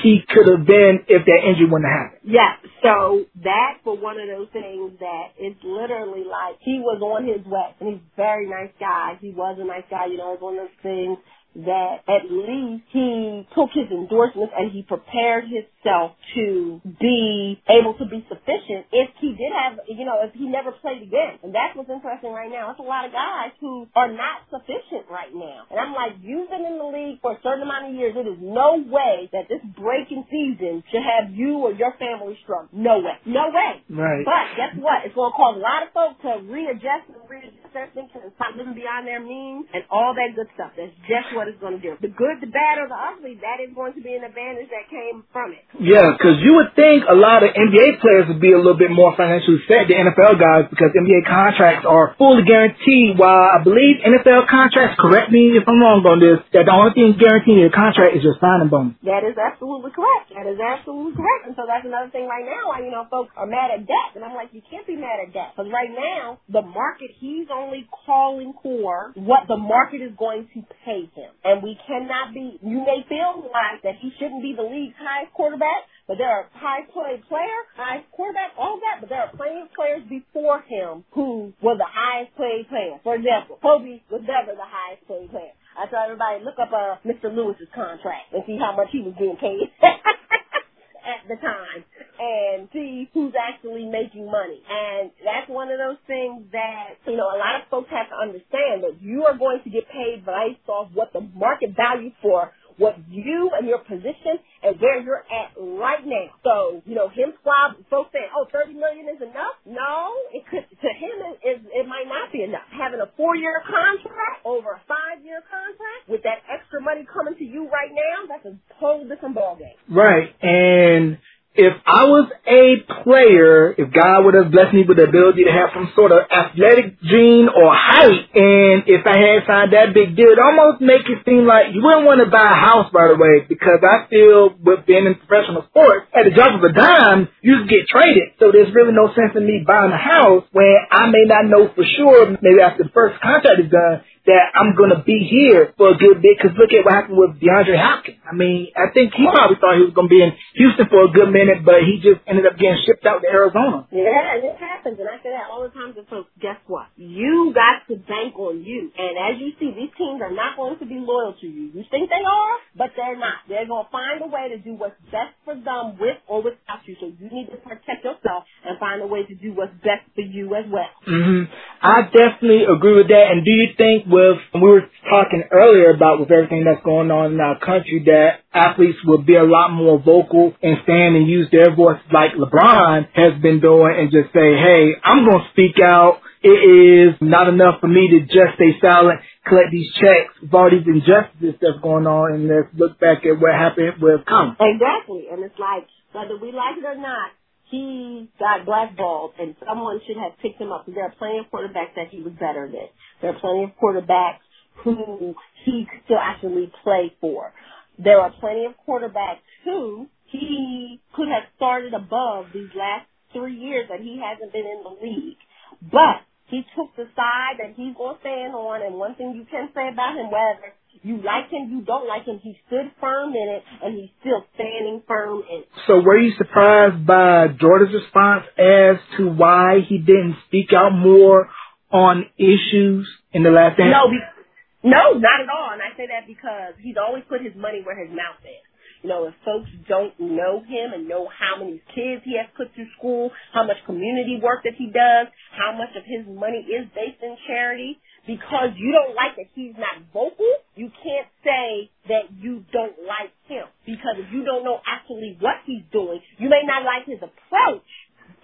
he could have been if that injury wouldn't have happened. Yeah. So that for one of those things that it's literally like he was on his way and he's a very nice guy. He was a nice guy, you know, it's one of those things that at least he took his endorsements and he prepared himself to be able to be sufficient if he did have, you know, if he never played again. And that's what's interesting right now. It's a lot of guys who are not sufficient right now. And I'm like, you've been in the league for a certain amount of years. It is no way that this breaking season should have you or your family struggle. No way. No way. Right. But guess what? It's going to cause a lot of folks to readjust and readjust their thinking and stop living beyond their means and all that good stuff. That's just what what it's going to do. The good, the bad, or the ugly, that is going to be an advantage that came from it. Yeah, because you would think a lot of NBA players would be a little bit more financially set than NFL guys because NBA contracts are fully guaranteed. While I believe NFL contracts, correct me if I'm wrong on this, that the only thing guaranteed in a contract is your signing bonus. That is absolutely correct. That is absolutely correct. And so that's another thing right now why, you know, folks are mad at Dak. And I'm like, you can't be mad at Dak. Because right now, the market, he's only calling for what the market is going to pay him. And we cannot be, you may feel like that he shouldn't be the league's highest quarterback, but there are high play player, high quarterback, all that, but there are plenty of players before him who were the highest paid player. For example, Kobe was never the highest paid player. I tell everybody, look up uh, Mr. Lewis's contract and see how much he was getting paid at the time and see who's actually making money. And that's one of those things that, you know, a lot of folks have to understand that you are going to get paid based off what the market value for what you and your position and where you're at right now. So, you know, him squab folks saying, oh, 30 million is enough. No, it could, to him, it, it, it might not be enough. Having a four year contract over a five year contract with that money coming to you right now, that's a whole different ballgame. Right. And if I was a player, if God would have blessed me with the ability to have some sort of athletic gene or height, and if I had signed that big deal, it almost make it seem like you wouldn't want to buy a house right away because I feel with being in professional sports, at the drop of a dime, you get traded. So there's really no sense in me buying a house when I may not know for sure, maybe after the first contract is done, that I'm going to be here for a good bit because look at what happened with DeAndre Hopkins. I mean, I think he probably thought he was going to be in Houston for a good minute, but he just ended up getting shipped out to Arizona. Yeah, and it happens. And I say that all the time to folks. Guess what? You got to bank on you. And as you see, these teams are not going to be loyal to you. You think they are, but they're not. They're going to find a way to do what's best for them with or without you. So you need to protect yourself and find a way to do what's best for you as well. Mm-hmm. I definitely agree with that. And do you think with, we were talking earlier about with everything that's going on in our country that athletes will be a lot more vocal and stand and use their voice like LeBron has been doing and just say, hey, I'm going to speak out. It is not enough for me to just stay silent, collect these checks with all these injustices that's going on and let's look back at what happened with Colin. Exactly. And it's like, whether we like it or not, he got blackballed and someone should have picked him up. There are plenty of quarterbacks that he was better than. There are plenty of quarterbacks who he could still actually play for. There are plenty of quarterbacks who he could have started above these last three years that he hasn't been in the league. But he took the side that he's going to stand on, and one thing you can say about him, whether you like him, you don't like him, he stood firm in it, and he's still standing firm in it. So were you surprised by Jordan's response as to why he didn't speak out more on issues in the last? No, be- no, not at all. And I say that because he's always put his money where his mouth is. You know, if folks don't know him and know how many kids he has put through school, how much community work that he does, how much of his money is based in charity, because you don't like that he's not vocal, you can't say that you don't like him. Because if you don't know actually what he's doing, you may not like his approach,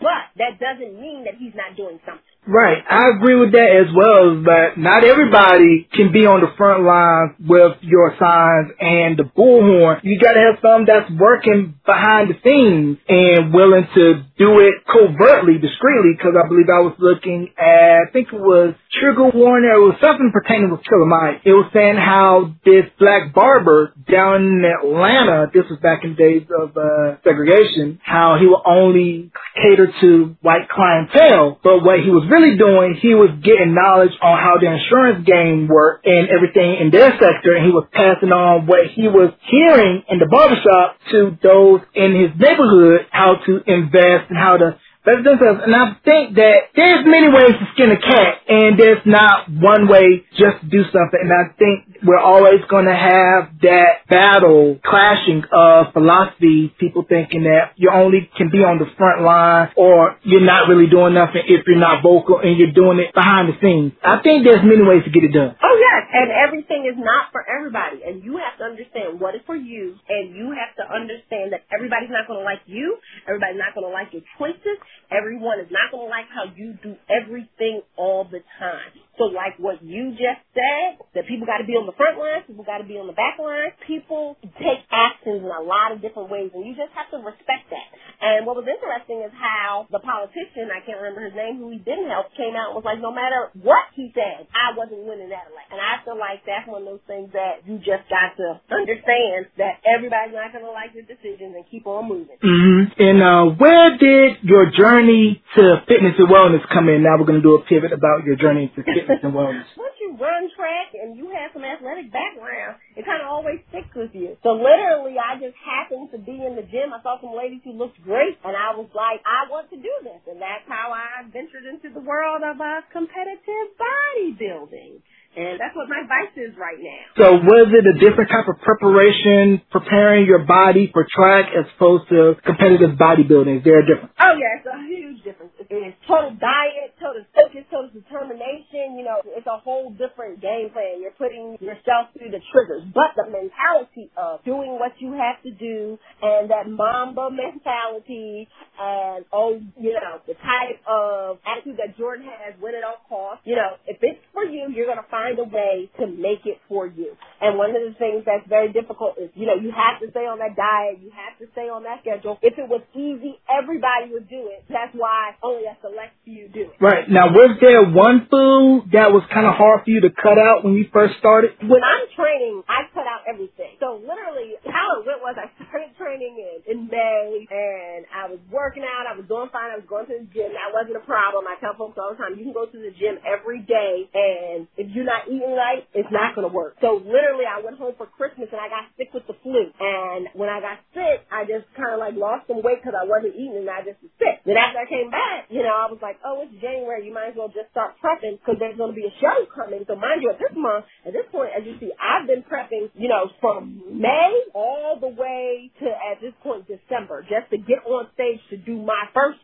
but that doesn't mean that he's not doing something. Right. I agree with that as well, but not everybody can be on the front lines with your signs and the bullhorn. You gotta have some that's working behind the scenes and willing to do it covertly, discreetly, because I believe I was looking at, I think it was trigger warning, it was something pertaining with Killer Mike. It was saying how this black barber down in Atlanta, this was back in the days of uh, segregation, how he would only cater to white clientele, but what he was really really doing, he was getting knowledge on how the insurance game worked and everything in their sector, and he was passing on what he was hearing in the barbershop to those in his neighborhood, how to invest and how to better themselves. And I think that there's many ways to skin a cat, and there's not one way just to do something. And I think we're always going to have that battle clashing of philosophy, people thinking that you only can be on the front line or you're not really doing nothing if you're not vocal and you're doing it behind the scenes. I think there's many ways to get it done. Oh yes, and everything is not for everybody, and you have to understand what is for you, and you have to understand that everybody's not going to like you, everybody's not going to like your choices, Everyone is not going to like how you do everything all the time. So like what you just said, that people got to be on the front line, people got to be on the back line. People take actions in a lot of different ways, and you just have to respect that. And what was interesting is how the politician, I can't remember his name, who he didn't help, came out and was like, no matter what he said, I wasn't winning that election. And I feel like that's one of those things that you just got to understand that everybody's not going to like your decisions and keep on moving. Mm-hmm. And uh, where did your journey to fitness and wellness come in. Now we're going to do a pivot about your journey to fitness Once you run track and you have some athletic background, it kind of always sticks with you. So literally, I just happened to be in the gym. I saw some ladies who looked great, and I was like, I want to do this, and that's how I ventured into the world of uh, competitive bodybuilding. And that's what my vice is right now. So was it a different type of preparation, preparing your body for track as opposed to competitive bodybuilding? Is there a difference? Oh yeah, it's a huge difference. It's total diet, total focus, total determination. You know, it's a whole different game plan. You're putting yourself through the triggers. But the mentality of doing what you have to do and that Mamba mentality and oh, you know, the type of attitude that Jordan has, win at all costs. You know, if it's for you, you're gonna find find a way to make it for you. And one of the things that's very difficult is, you know, you have to stay on that diet, you have to stay on that schedule. If it was easy, everybody would do it. That's why oh, only a select few do it. Right. Now, was there one food that was kind of hard for you to cut out when you first started? When I'm training, I cut out everything. So literally, how it went was I started training in, in May, and I was working out, I was doing fine, I was going to the gym. That wasn't a problem. I tell folks all the time, you can go to the gym every day, and if you're not not eating right, it's not going to work. So literally, I went home for Christmas and I got sick with the flu. And when I got sick, I just kind of like lost some weight because I wasn't eating and I just was sick. Then after I came back, you know, I was like, oh, it's January. You might as well just start prepping because there's going to be a show coming. So mind you, at this month, at this point, as you see, I've been prepping, you know, from May all the way to at this point December just to get on stage to do my first.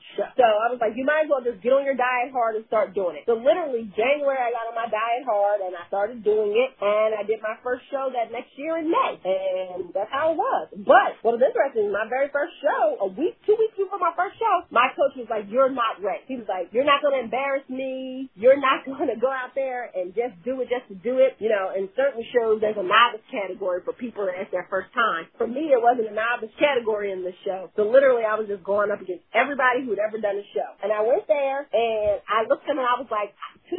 So I was like, you might as well just get on your diet hard and start doing it. So literally January, I got on my diet hard and I started doing it, and I did my first show that next year in May, and that's how it was. But what was interesting, my very first show, a week, two weeks my first show, my coach was like, "You're not ready." He was like, "You're not going to embarrass me. You're not going to go out there and just do it just to do it." You know, in certain shows, there's a novice category for people that it's their first time. For me, it wasn't a novice category in the show. So literally, I was just going up against everybody who'd ever done a show, and I went there and I looked at him and I was like,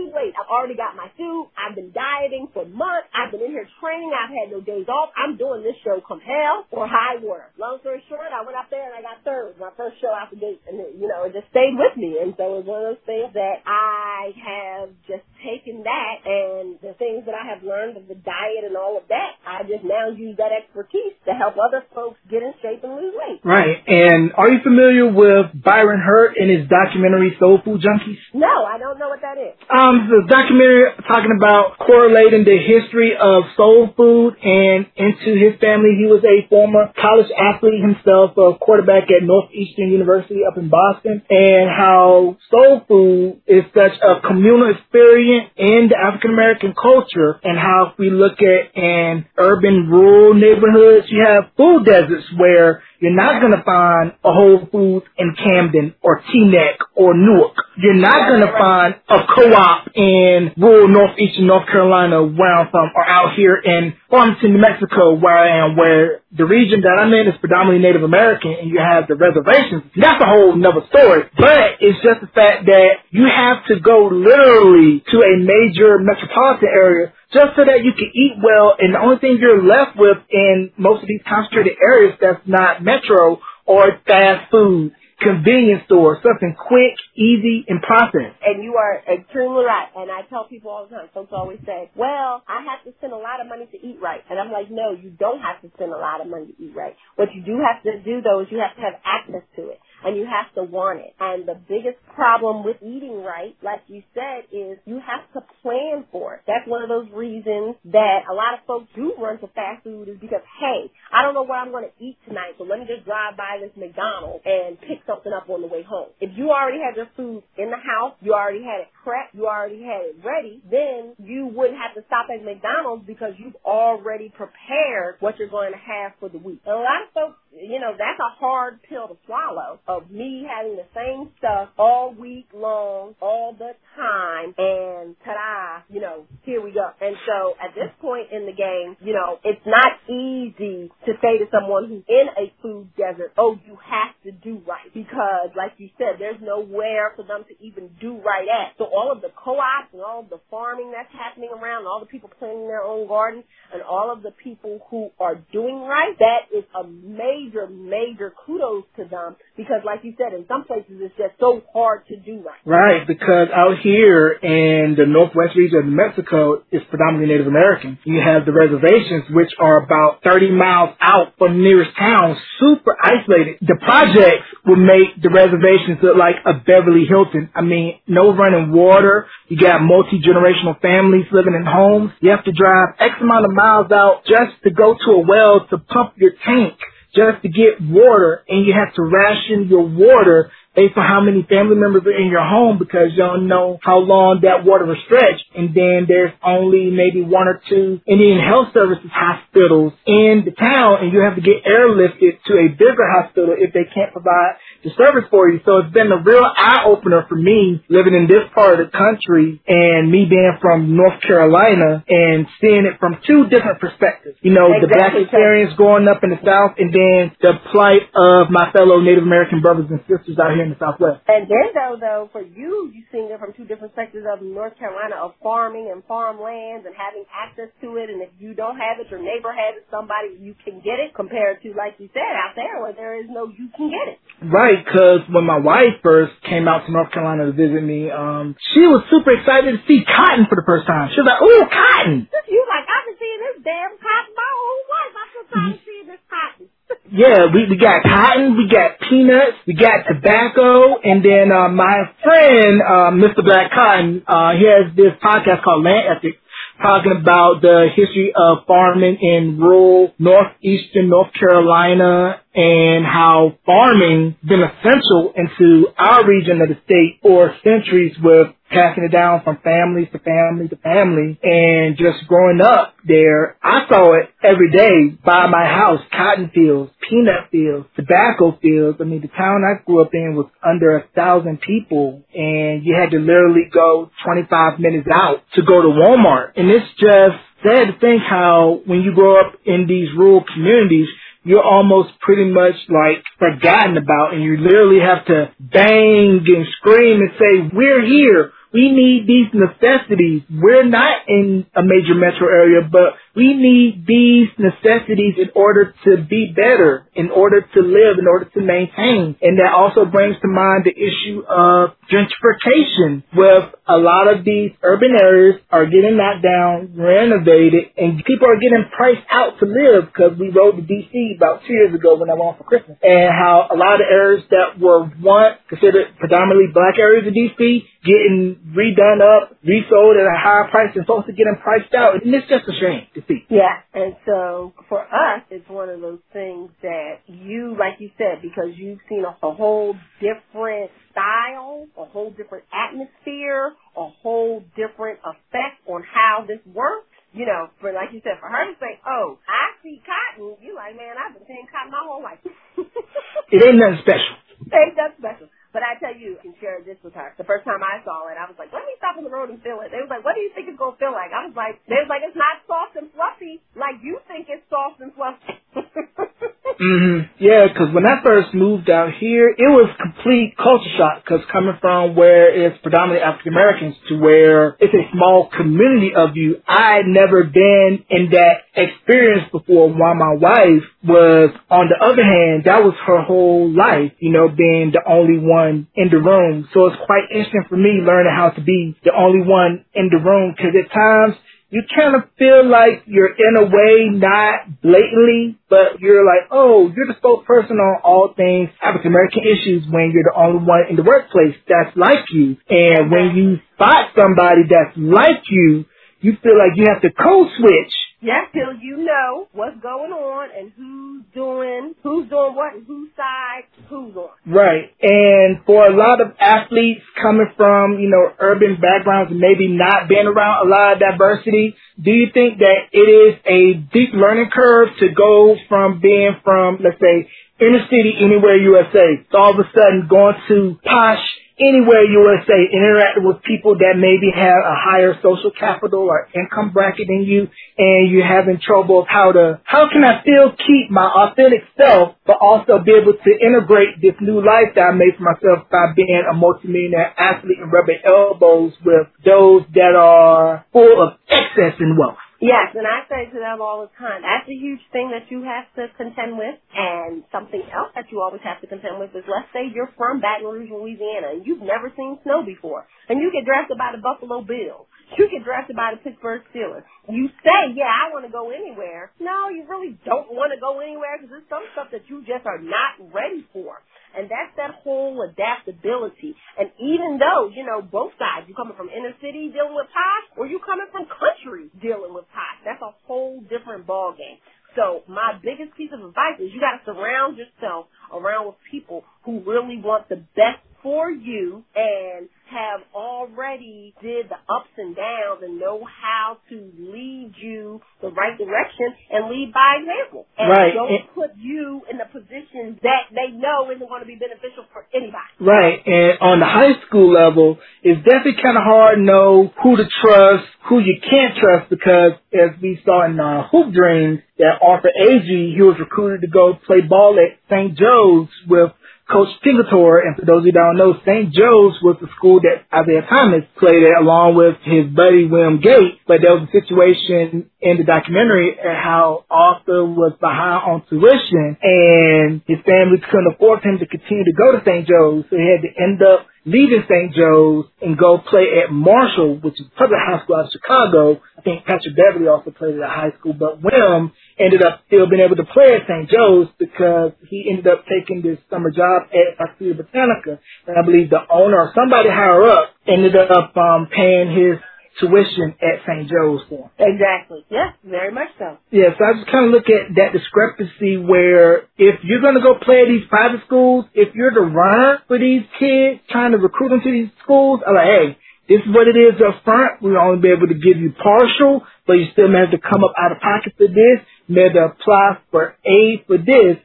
too late. I've already got my suit. I've been dieting for months. I've been in here training. I've had no days off. I'm doing this show come hell or high water. Long story short, I went out there and I got third. My first show out the gate. And, it, you know, it just stayed with me. And so it was one of those things that I have just taken that and the things that I have learned of the diet and all of that, I just now use that expertise to help other folks get in shape and lose Right. And are you familiar with Byron Hurt and his documentary Soul Food Junkies? No, I don't know what that is. Um, the documentary talking about correlating the history of soul food and into his family. He was a former college athlete himself, a quarterback at Northeastern University up in Boston, and how soul food is such a communal experience in the African American culture, and how if we look at in urban rural neighborhoods, you have food deserts where you're not going to find a Whole Foods in Camden or Teaneck or Newark. You're not going to find a co-op in rural northeastern North Carolina where I'm from or out here in Farmington, New Mexico where I am, where the region that I'm in is predominantly Native American and you have the reservations. That's a whole nother story. But it's just the fact that you have to go literally to a major metropolitan area just so that you can eat well. And the only thing you're left with in most of these concentrated areas that's not metro or fast food convenience store, something quick, easy, and processed. And you are extremely right. And I tell people all the time, folks always say, well, I have to spend a lot of money to eat right. And I'm like, no, you don't have to spend a lot of money to eat right. What you do have to do though is you have to have access to it and you have to want it. And the biggest problem with eating right, like you said, is you have to plan for it. That's one of those reasons that a lot of folks do run to fast food is because, hey, I don't know what I'm going to eat tonight, so let me just drive by this McDonald's and pick something up on the way home. If you already had your food in the house, you already had it prepped, you already had it ready, then you wouldn't have to stop at McDonald's because you've already prepared what you're going to have for the week. And a lot of folks, you know, that's a hard pill to swallow of me having the same stuff all week long, all the time, and ta-da, you know, here we go. And so at this point in the game, you know, it's not easy to say to someone who's in a food desert, oh, you have to do right. Because, like you said, there's nowhere for them to even do right at. So all of the co-ops and all of the farming that's happening around, all the people planting their own gardens, and all of the people who are doing right, that is a major, major kudos to them because like you said, in some places it's just so hard to do right. Right, because out here in the northwest region of Mexico, it's predominantly Native American. You have the reservations, which are about 30 miles out from the nearest town, super isolated. The projects would make the reservations look like a Beverly Hilton. I mean, no running water. You got multi-generational families living in homes. You have to drive X amount of miles out just to go to a well to pump your tank just to get water and you have to ration your water based on how many family members are in your home because you don't know how long that water will stretch. And then there's only maybe one or two Indian Health Services hospitals in the town and you have to get airlifted to a bigger hospital if they can't provide the service for you. So it's been a real eye opener for me living in this part of the country and me being from North Carolina and seeing it from two different perspectives. You know, exactly. the black experience growing up in the South and then the plight of my fellow Native American brothers and sisters out here in the Southwest. And then though, though, for you, you seeing it from two different sectors of North Carolina of farming and farmlands and having access to it. And if you don't have it, your neighbor has it, somebody you can get it compared to, like you said, out there where there is no you can get it. Right, because when my wife first came out to North Carolina to visit me, um, she was super excited to see cotton for the first time. She was like, "Ooh, cotton!" You like, I've been seeing this damn cotton my whole life. I'm so tired of seeing this cotton. Yeah, we we got cotton, we got peanuts, we got tobacco, and then uh, my friend, uh, Mr. Black Cotton, uh, he has this podcast called Land Ethics, talking about the history of farming in rural northeastern North Carolina and how farming been essential into our region of the state for centuries with passing it down from family to family to family and just growing up there, I saw it every day by my house, cotton fields, peanut fields, tobacco fields. I mean, the town I grew up in was under a thousand people and you had to literally go 25 minutes out to go to Walmart. And it's just sad to think how when you grow up in these rural communities, you're almost pretty much like forgotten about and you literally have to bang and scream and say, we're here we need these necessities. We're not in a major metro area, but we need these necessities in order to be better, in order to live, in order to maintain. And that also brings to mind the issue of gentrification with a lot of these urban areas are getting knocked down, renovated, and people are getting priced out to live because we rode to DC about two years ago when I went for Christmas and how a lot of areas that were once considered predominantly black areas of DC getting redone up, resold at a higher price, and folks are getting priced out. And it's just a shame to Yeah, and so for us, it's one of those things that you, like you said, because you've seen a, a whole different style, a whole different atmosphere, a whole different effect on how this works you know, for like you said, for her to say, "Oh, I see cotton," you like, man, I've been seeing cotton my whole life. it ain't nothing special. It ain't nothing special. But I tell you, I can share this with her. The first time I saw it, I was like, let me stop on the road and feel it. They was like, what do you think it's going to feel like? I was like, they was like, it's not soft and fluffy like you think it's soft and fluffy. hmm Yeah, because when I first moved out here, it was complete culture shock. Because coming from where it's predominantly African Americans to where it's a small community of you, I had never been in that experience before. While my wife was, on the other hand, that was her whole life. You know, being the only one one in the room. So it's quite interesting for me learning how to be the only one in the room because at times you kind of feel like you're in a way not blatantly, but you're like, oh, you're the spokesperson on all things African American issues when you're the only one in the workplace that's like you. And when you spot somebody that's like you, you feel like you have to code switch yeah, till you know what's going on and who's doing who's doing what and whose side who's on. Right. And for a lot of athletes coming from, you know, urban backgrounds and maybe not being around a lot of diversity, do you think that it is a deep learning curve to go from being from, let's say, inner city anywhere USA, to all of a sudden going to posh anywhere USA, interacting with people that maybe have a higher social capital or income bracket than you, and you're having trouble of how to, how can I still keep my authentic self, but also be able to integrate this new life that I made for myself by being a multimillionaire athlete and rubbing elbows with those that are full of excess and wealth. Yes, and I say to them all the time, that's a huge thing that you have to contend with. And something else that you always have to contend with is, let's say you're from Baton Rouge, Louisiana, and you've never seen snow before, and you get drafted by the Buffalo Bills. You get drafted by the Pittsburgh Steelers. You say, yeah, I want to go anywhere. No, you really don't want to go anywhere because there's some stuff that you just are not ready for. And that's that whole adaptability. And even though, you know, both sides, you coming from inner city dealing with posh, or you coming from country dealing with that's a whole different ball game. So my biggest piece of advice is you got to surround yourself around with people who really want the best for you and have already did the ups and downs and know how to lead you the right direction and lead by example. And right. don't and, put you in a position that they know isn't going to be beneficial for anybody. Right. And on the high school level, it's definitely kind of hard to know who to trust, who you can't trust because as we saw in uh, Hoop Dreams, that Arthur Agee, he was recruited to go play ball at St. Joe's with Coach Pingatore, and for those who don't know, St. Joe's was the school that Isiah Thomas played at along with his buddy William Gates. But there was a situation in the documentary at how Arthur was behind on tuition and his family couldn't afford him to continue to go to St. Joe's. So he had to end up leaving St. Joe's and go play at Marshall, which is a public high school out of Chicago. I think Patrick Beverley also played at a high school, but William ended up still being able to play at St. Joe's because he ended up taking this summer job at Encyclopedia Britannica. And I believe the owner or somebody higher up ended up um, paying his tuition at St. Joe's for him. Exactly. Yeah, very much so. Yeah, so I just kind of look at that discrepancy where if you're going to go play at these private schools, if you're the runner for these kids trying to recruit them to these schools, I'm like, hey, this is what it is up front. We'll only be able to give you partial, but you still may have to come up out of pocket for this, to apply for aid for this.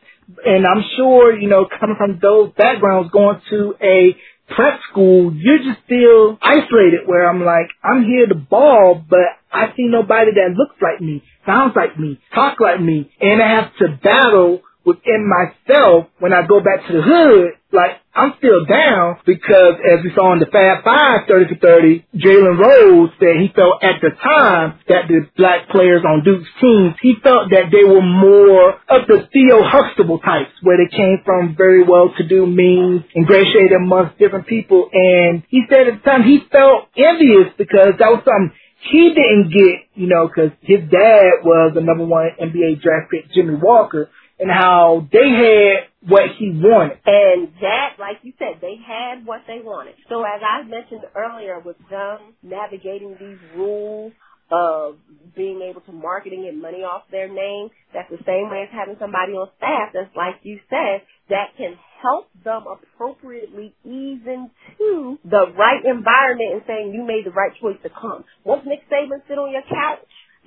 And I'm sure, you know, coming from those backgrounds, going to a prep school, you're just still isolated where I'm like, I'm here to ball, but I see nobody that looks like me, sounds like me, talk like me, and I have to battle within myself when I go back to the hood, like I'm still down because as we saw in the Fab Five 30 for 30, Jalen Rose said he felt at the time that the black players on Duke's team, he felt that they were more of the Theo Huxtable types where they came from very well-to-do means, ingratiated amongst different people. And he said at the time he felt envious because that was something he didn't get, you know, because his dad was the number one NBA draft pick, Jimmy Walker, and how they had what he wanted. And that, like you said, they had what they wanted. So as I mentioned earlier with them navigating these rules of being able to market and get money off their name, that's the same way as having somebody on staff that's like you said, that can help them appropriately ease into the right environment and saying you made the right choice to come. Once Nick Saban sit on your couch,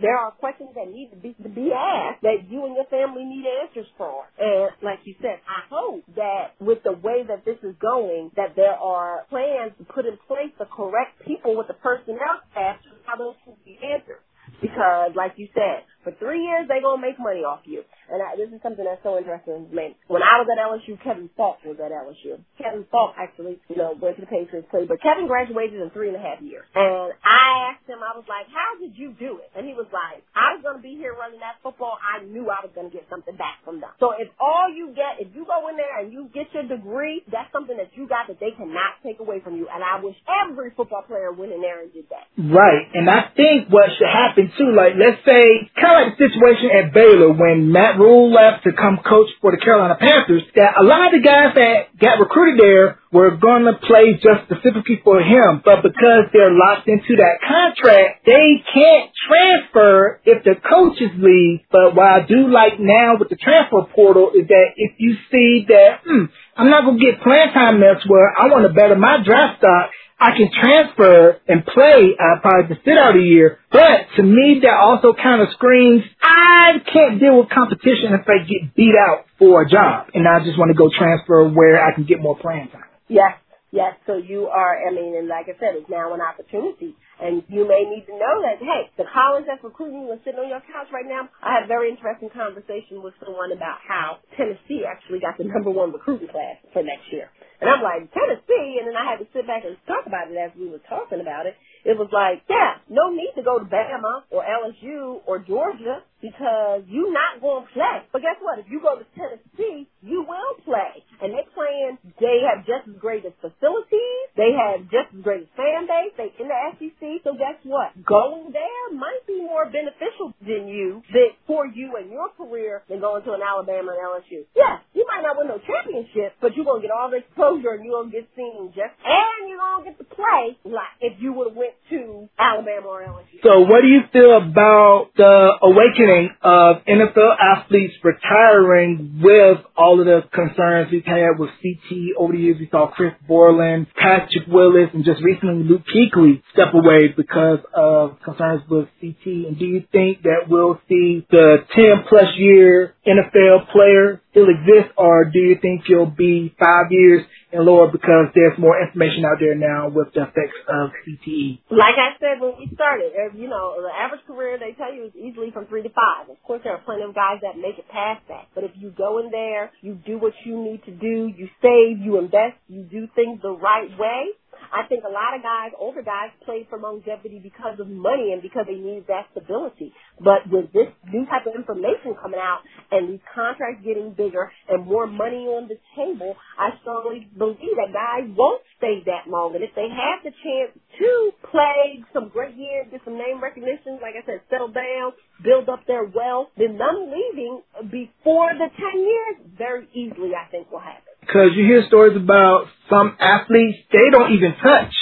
there are questions that need to be to be asked that you and your family need answers for. And like you said, I hope that with the way that this is going, that there are plans to put in place the correct people with the personnel staff to how those can be answered. Because, like you said, for three years they're gonna make money off you. And I, this is something that's so interesting. When I was at LSU, Kevin Faulk was at LSU. Kevin Faulk actually, you know, went to the Patriots played, but Kevin graduated in three and a half years. And I asked him, I was like, how did you do it? And he was like, I was gonna be here running that football. I knew I was gonna get something back from them. So if all you get, if you go in there and you get your degree, that's something that you got that they cannot take away from you. And I wish every football player went in there and did that. Right. And I think what should happen too, like let's say, kind of like the situation at Baylor when Matt Rhule left to come coach for the Carolina Panthers, that a lot of the guys that got recruited there were going to play just specifically for him, but because they're locked into that contract, they can't transfer if the coaches leave. But what I do like now with the transfer portal is that if you see that, hmm, I'm not going to get playing time elsewhere, I want to better my draft stock, I can transfer and play. I probably sit out a year. But to me, that also kind of screams, I can't deal with competition if I get beat out for a job. And I just want to go transfer where I can get more playing time. Yes, yes. So you are, I mean, and like I said, it's now an opportunity. And you may need to know that, hey, the college that's recruiting you is sitting on your couch right now. I had a very interesting conversation with someone about how Tennessee actually got the number one recruiting class for next year. And I'm like, Tennessee? And then I had to sit back and talk about it as we were talking about it. It was like, yeah, no need to go to Bama or LSU or Georgia because you're not going to play. But guess what? If you go to Tennessee, you will play. And they're playing, they have just as great as facilities. They have just as great as fan base. They in the SEC. So guess what? Going there might be more beneficial than you, that for you and your career than going to an Alabama and LSU. Yeah, you might not win no championship, but you're going to get all the exposure and you're going to get seen just, and you're going to get to play like if you would have went to Alabama or LSU. So what do you feel about the awakening of NFL athletes retiring with all of the concerns we've had with CTE over the years? We saw Chris Borland, Patrick Willis, and just recently Luke Kuechly step away because of concerns with CTE. And do you think that we'll see the 10 plus year NFL player still exist or do you think you'll be five years and lower because there's more information out there now with the effects of CTE? Like I said when we started, uh, you know, the average career they tell you is easily from three to five. Of course, there are plenty of guys that make it past that. But if you go in there, you do what you need to do, you save, you invest, you do things the right way, I think a lot of guys, older guys, played for longevity because of money and because they needed that stability. But with this new type of information coming out and these contracts getting bigger and more money on the table, I strongly believe that guys won't stay that long. And if they have the chance to play some great years, get some name recognition, like I said, settle down, build up their wealth, then them leaving before the 10 years very easily, I think, will happen. Because you hear stories about some athletes, they don't even touch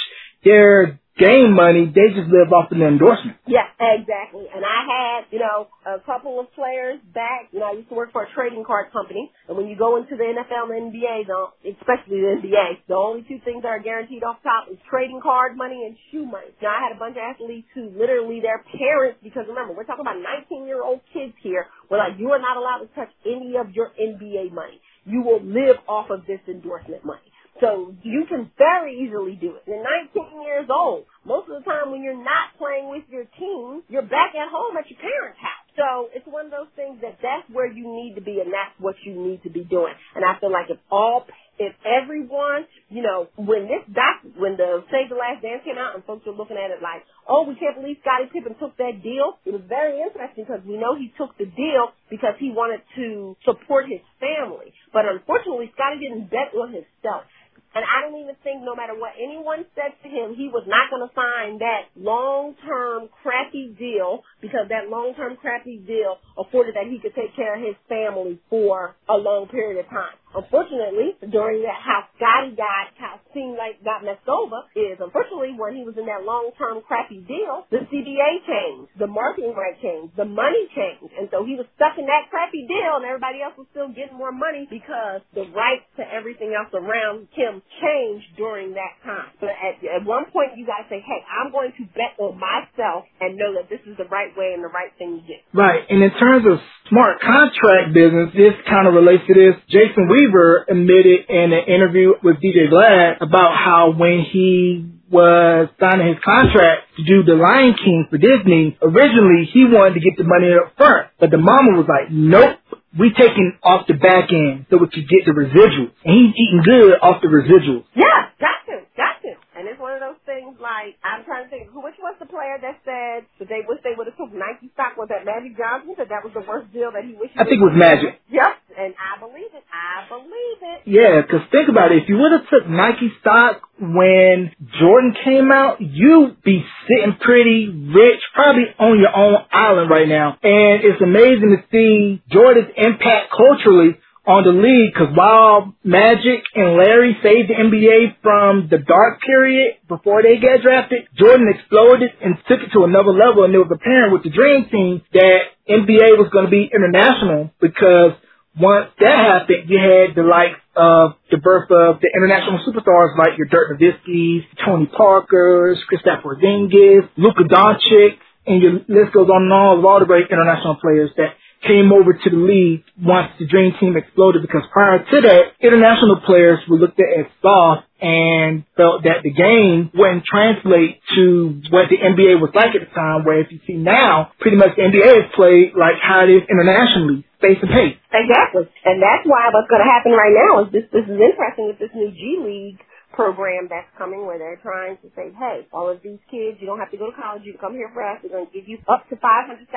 their game money, they just live off of the endorsement. Yeah, exactly. And I had, you know, a couple of players back, you know, I used to work for a trading card company, and when you go into the NFL and NBA, though, especially the NBA, the only two things that are guaranteed off top is trading card money and shoe money. Now, I had a bunch of athletes who literally their parents, because remember, we're talking about 19 year old kids here, were like, you are not allowed to touch any of your NBA money you will live off of this endorsement money. So you can very easily do it. You're 19 years old. Most of the time when you're not playing with your team, you're back at home at your parents' house. So it's one of those things that that's where you need to be and that's what you need to be doing. And I feel like if all, if everyone, you know, when this doc, when the Save the Last Dance came out and folks were looking at it like, oh, we can't believe Scottie Pippen took that deal. It was very interesting because we know he took the deal because he wanted to support his family. But unfortunately, Scottie didn't bet on himself. And I don't even think no matter what anyone said to him, he was not going to sign that long-term crappy deal because that long-term crappy deal afforded that he could take care of his family for a long period of time. Unfortunately, during that how Scottie got, how seemed like got messed over is unfortunately when he was in that long-term crappy deal, the CBA changed, the marketing right changed, the money changed, and so he was stuck in that crappy deal, and everybody else was still getting more money because the rights to everything else around him changed during that time. But at, at one point, you guys say, "Hey, I'm going to bet on myself and know that this is the right way and the right thing to do." Right, and in terms of smart contract business, this kind of relates to this. Jason Weaver Weaver admitted in an interview with DJ Vlad about how when he was signing his contract to do The Lion King for Disney, originally he wanted to get the money up front, but the mama was like, nope, we taking off the back end so we could get the residuals. And he's eating good off the residuals. Yeah, got to, got to. And it's one of those things like, I'm trying to think, which was the player that said that they wish they would have took Nike stock? Was that Magic Johnson? That that was the worst deal that he wished I think it was Magic. Yep, and I believe it. I believe it. Yeah, because think about it. If you would have took Nike stock when Jordan came out, you'd be sitting pretty rich, probably on your own island right now. And it's amazing to see Jordan's impact culturally on the league because while Magic and Larry saved the NBA from the dark period before they got drafted, Jordan exploded and took it to another level and it was apparent with the Dream Team that NBA was going to be international because once that happened, you had the likes of the birth of the international superstars like your Dirk Nowitzki's, Tony Parker's, Kristaps Porzingis, Luka Doncic, and your list goes on and on of all the great international players that came over to the league once the Dream Team exploded because prior to that, international players were looked at as soft and felt that the game wouldn't translate to what the NBA was like at the time, where if you see now, pretty much the NBA is played like how it is internationally, face to face. Exactly. And that's why what's going to happen right now is this, this is interesting with this new G League program that's coming where they're trying to say, hey, all of these kids, you don't have to go to college. You can come here for us. We're going to give you up to $500,000.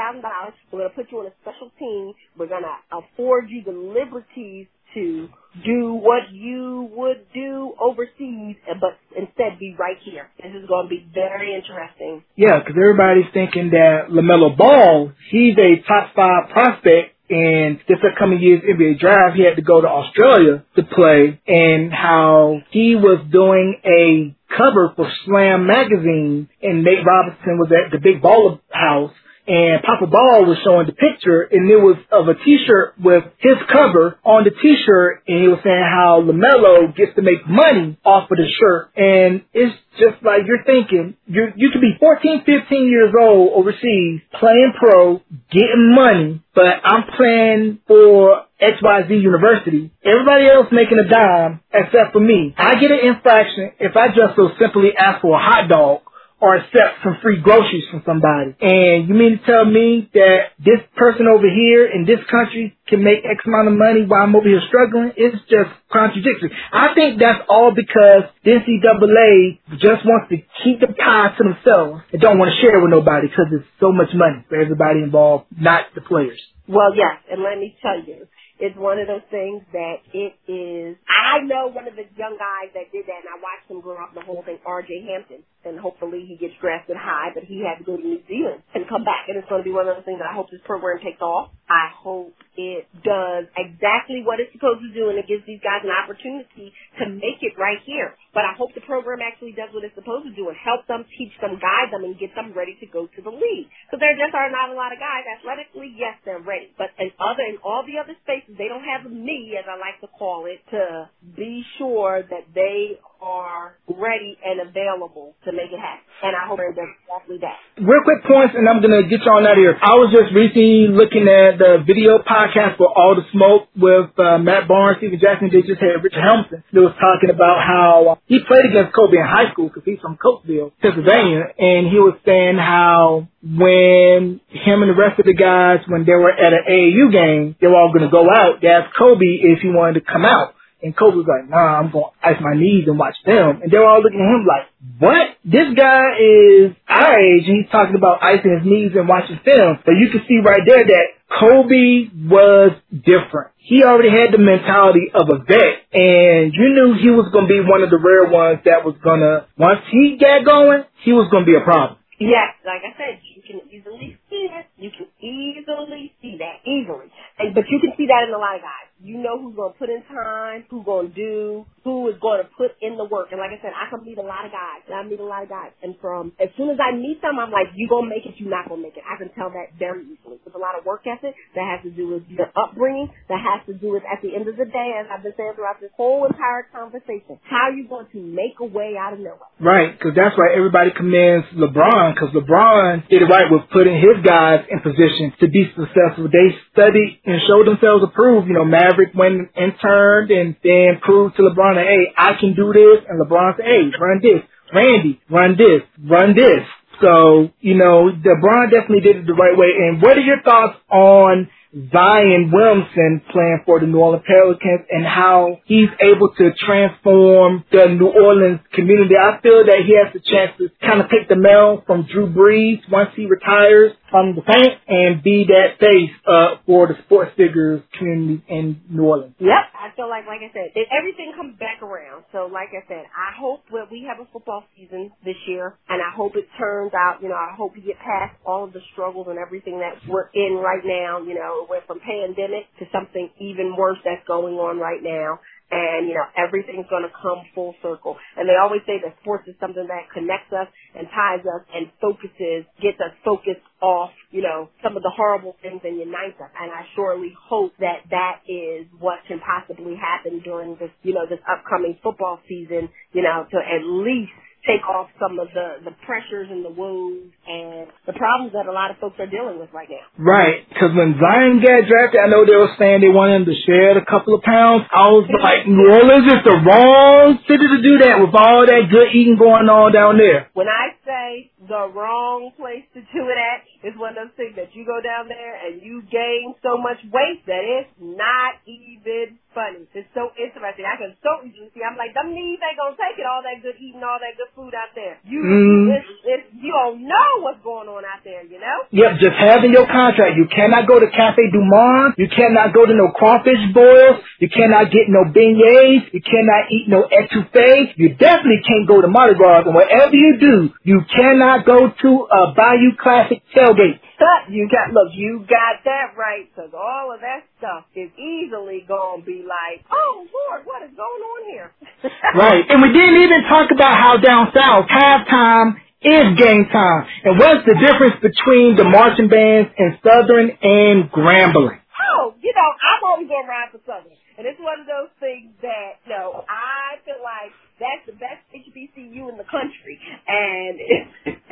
We're going to put you on a special team. We're going to afford you the liberties to do what you would do overseas, but instead be right here. This is going to be very interesting. Yeah, because everybody's thinking that LaMelo Ball, he's a top five prospect and this upcoming year's NBA draft, he had to go to Australia to play, and how he was doing a cover for Slam magazine, and Nate Robinson was at the Big Baller House, and Papa Ball was showing the picture, and it was of a T-shirt with his cover on the T-shirt, and he was saying how LaMelo gets to make money off of the shirt, and it's just like you're thinking, you you could be 14, 15 years old overseas, playing pro, getting money, but I'm playing for XYZ University. Everybody else making a dime except for me. I get an infraction if I just so simply ask for a hot dog or accept some free groceries from somebody. And you mean to tell me that this person over here in this country can make X amount of money while I'm over here struggling? It's just contradictory. I think that's all because the NCAA just wants to keep the pie to themselves and don't want to share it with nobody because it's so much money for everybody involved, not the players. Well, yes, and let me tell you, it's one of those things that it is. I know one of the young guys that did that, and I watched him grow up the whole thing. R.J. Hampton, and hopefully he gets drafted high, but he had to go to New Zealand and come back, and it's going to be one of those things that I hope this program takes off. I hope it does exactly what it's supposed to do, and it gives these guys an opportunity to make it right here. But I hope the program actually does what it's supposed to do and help them, teach them, guide them, and get them ready to go to the league. Because there just are not a lot of guys athletically. Yes, they're ready, but in other in all the other spaces, they don't have me, as I like to call it, to be sure that they are ready and available to make it happen. And I hope they're exactly that. Real quick points, and I'm gonna get you on out of here. I was just recently looking at the video podcast for All the Smoke with uh, Matt Barnes, Stephen Jackson. They just had Richard Hamilton. They was talking about how he played against Kobe in high school because he's from Coatesville, Pennsylvania, and he was saying how when him and the rest of the guys, when they were at an AAU game, they were all gonna go out. They asked Kobe if he wanted to come out. And Kobe was like, nah, I'm going to ice my knees and watch film. And they were all looking at him like, what? This guy is our age and he's talking about icing his knees and watching film. But you can see right there that Kobe was different. He already had the mentality of a vet and you knew he was going to be one of the rare ones that was going to, once he got going, he was going to be a problem. Yes, like I said, you can easily see that. You can easily see that. Easily. And, but you can see that in a lot of guys. You know who's going to put in time, who's going to do, who is going to put in the work. And like I said, I can meet a lot of guys. And I meet a lot of guys. And from, as soon as I meet them, I'm like, you going to make it, you not going to make it. I can tell that very easily. There's a lot of work ethic that has to do with your upbringing, that has to do with, at the end of the day, as I've been saying throughout this whole entire conversation, how are you going to make a way out of nowhere? Right, because that's why everybody commends LeBron, because LeBron did it right with putting his guys in position to be successful. They studied and showed themselves approved. You know, Maverick went and interned and then proved to LeBron that, hey, I can do this. And LeBron said, hey, run this. Randy, run this. Run this. So, you know, LeBron definitely did it the right way. And what are your thoughts on Zion Williamson playing for the New Orleans Pelicans and how he's able to transform the New Orleans community. I feel that he has the chance to kind of take the mail from Drew Brees once he retires from the paint and be that face uh, for the sports figures community in New Orleans. Yep, I feel like, like I said, it, everything comes back around. So, like I said, I hope that we have a football season this year, and I hope it turns out. You know, I hope we get past all of the struggles and everything that we're in right now. You know, went from pandemic to something even worse that's going on right now and you know everything's going to come full circle. And they always say that sports is something that connects us and ties us and focuses, gets us focused off, you know, some of the horrible things and unites us. And I surely hope that that is what can possibly happen during this, you know, this upcoming football season. You know, to at least take off some of the, the pressures and the woes and the problems that a lot of folks are dealing with right now. Right, because when Zion got drafted, I know they were saying they wanted him to shed a couple of pounds. I was like, New Orleans is the wrong city to do that with all that good eating going on down there. When I say the wrong place to do it at is one of those things that you go down there and you gain so much weight that it's not even funny. It's so interesting. I can so easily see. I'm like, them knees ain't gonna take it. All that good eating, all that good food out there. You, mm. it's, it's, you don't know what's going on out there. You know. Yep. Just having your contract. You cannot go to Cafe Du Monde. You cannot go to no crawfish boils. You cannot get no beignets. You cannot eat no etouffee. You definitely can't go to Mardi Gras. And whatever you do, you cannot go to a Bayou Classic tailgate. You got look, you got that right, because all of that stuff is easily gonna be like, oh Lord, what is going on here? right, and we didn't even talk about how down south halftime is game time, and what's the difference between the marching bands and Southern and Grambling? Oh, you know, I'm always gonna ride for Southern, and it's one of those things that you know I feel like that's the best HBCU in the country, and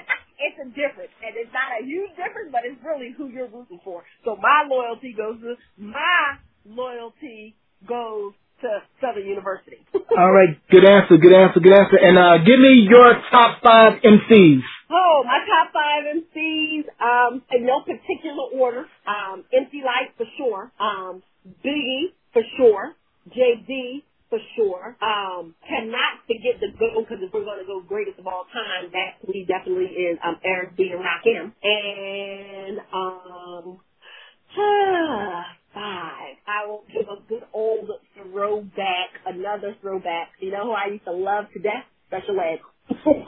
it's, a difference, and it's not a huge difference, but it's really who you're rooting for. So my loyalty goes to my loyalty goes to Southern University. All right, good answer, good answer, good answer. And uh, give me your top five MCs. Oh, my top five MCs, um, in no particular order. Um, MC Lyte for sure. Um, Biggie for sure. JD for sure. Um, cannot forget the go because if we're going to go greatest of all time, that he definitely is um, Eric B. and Rakim. And um, five. I will give a good old throwback, another throwback. You know who I used to love to death? Special Ed.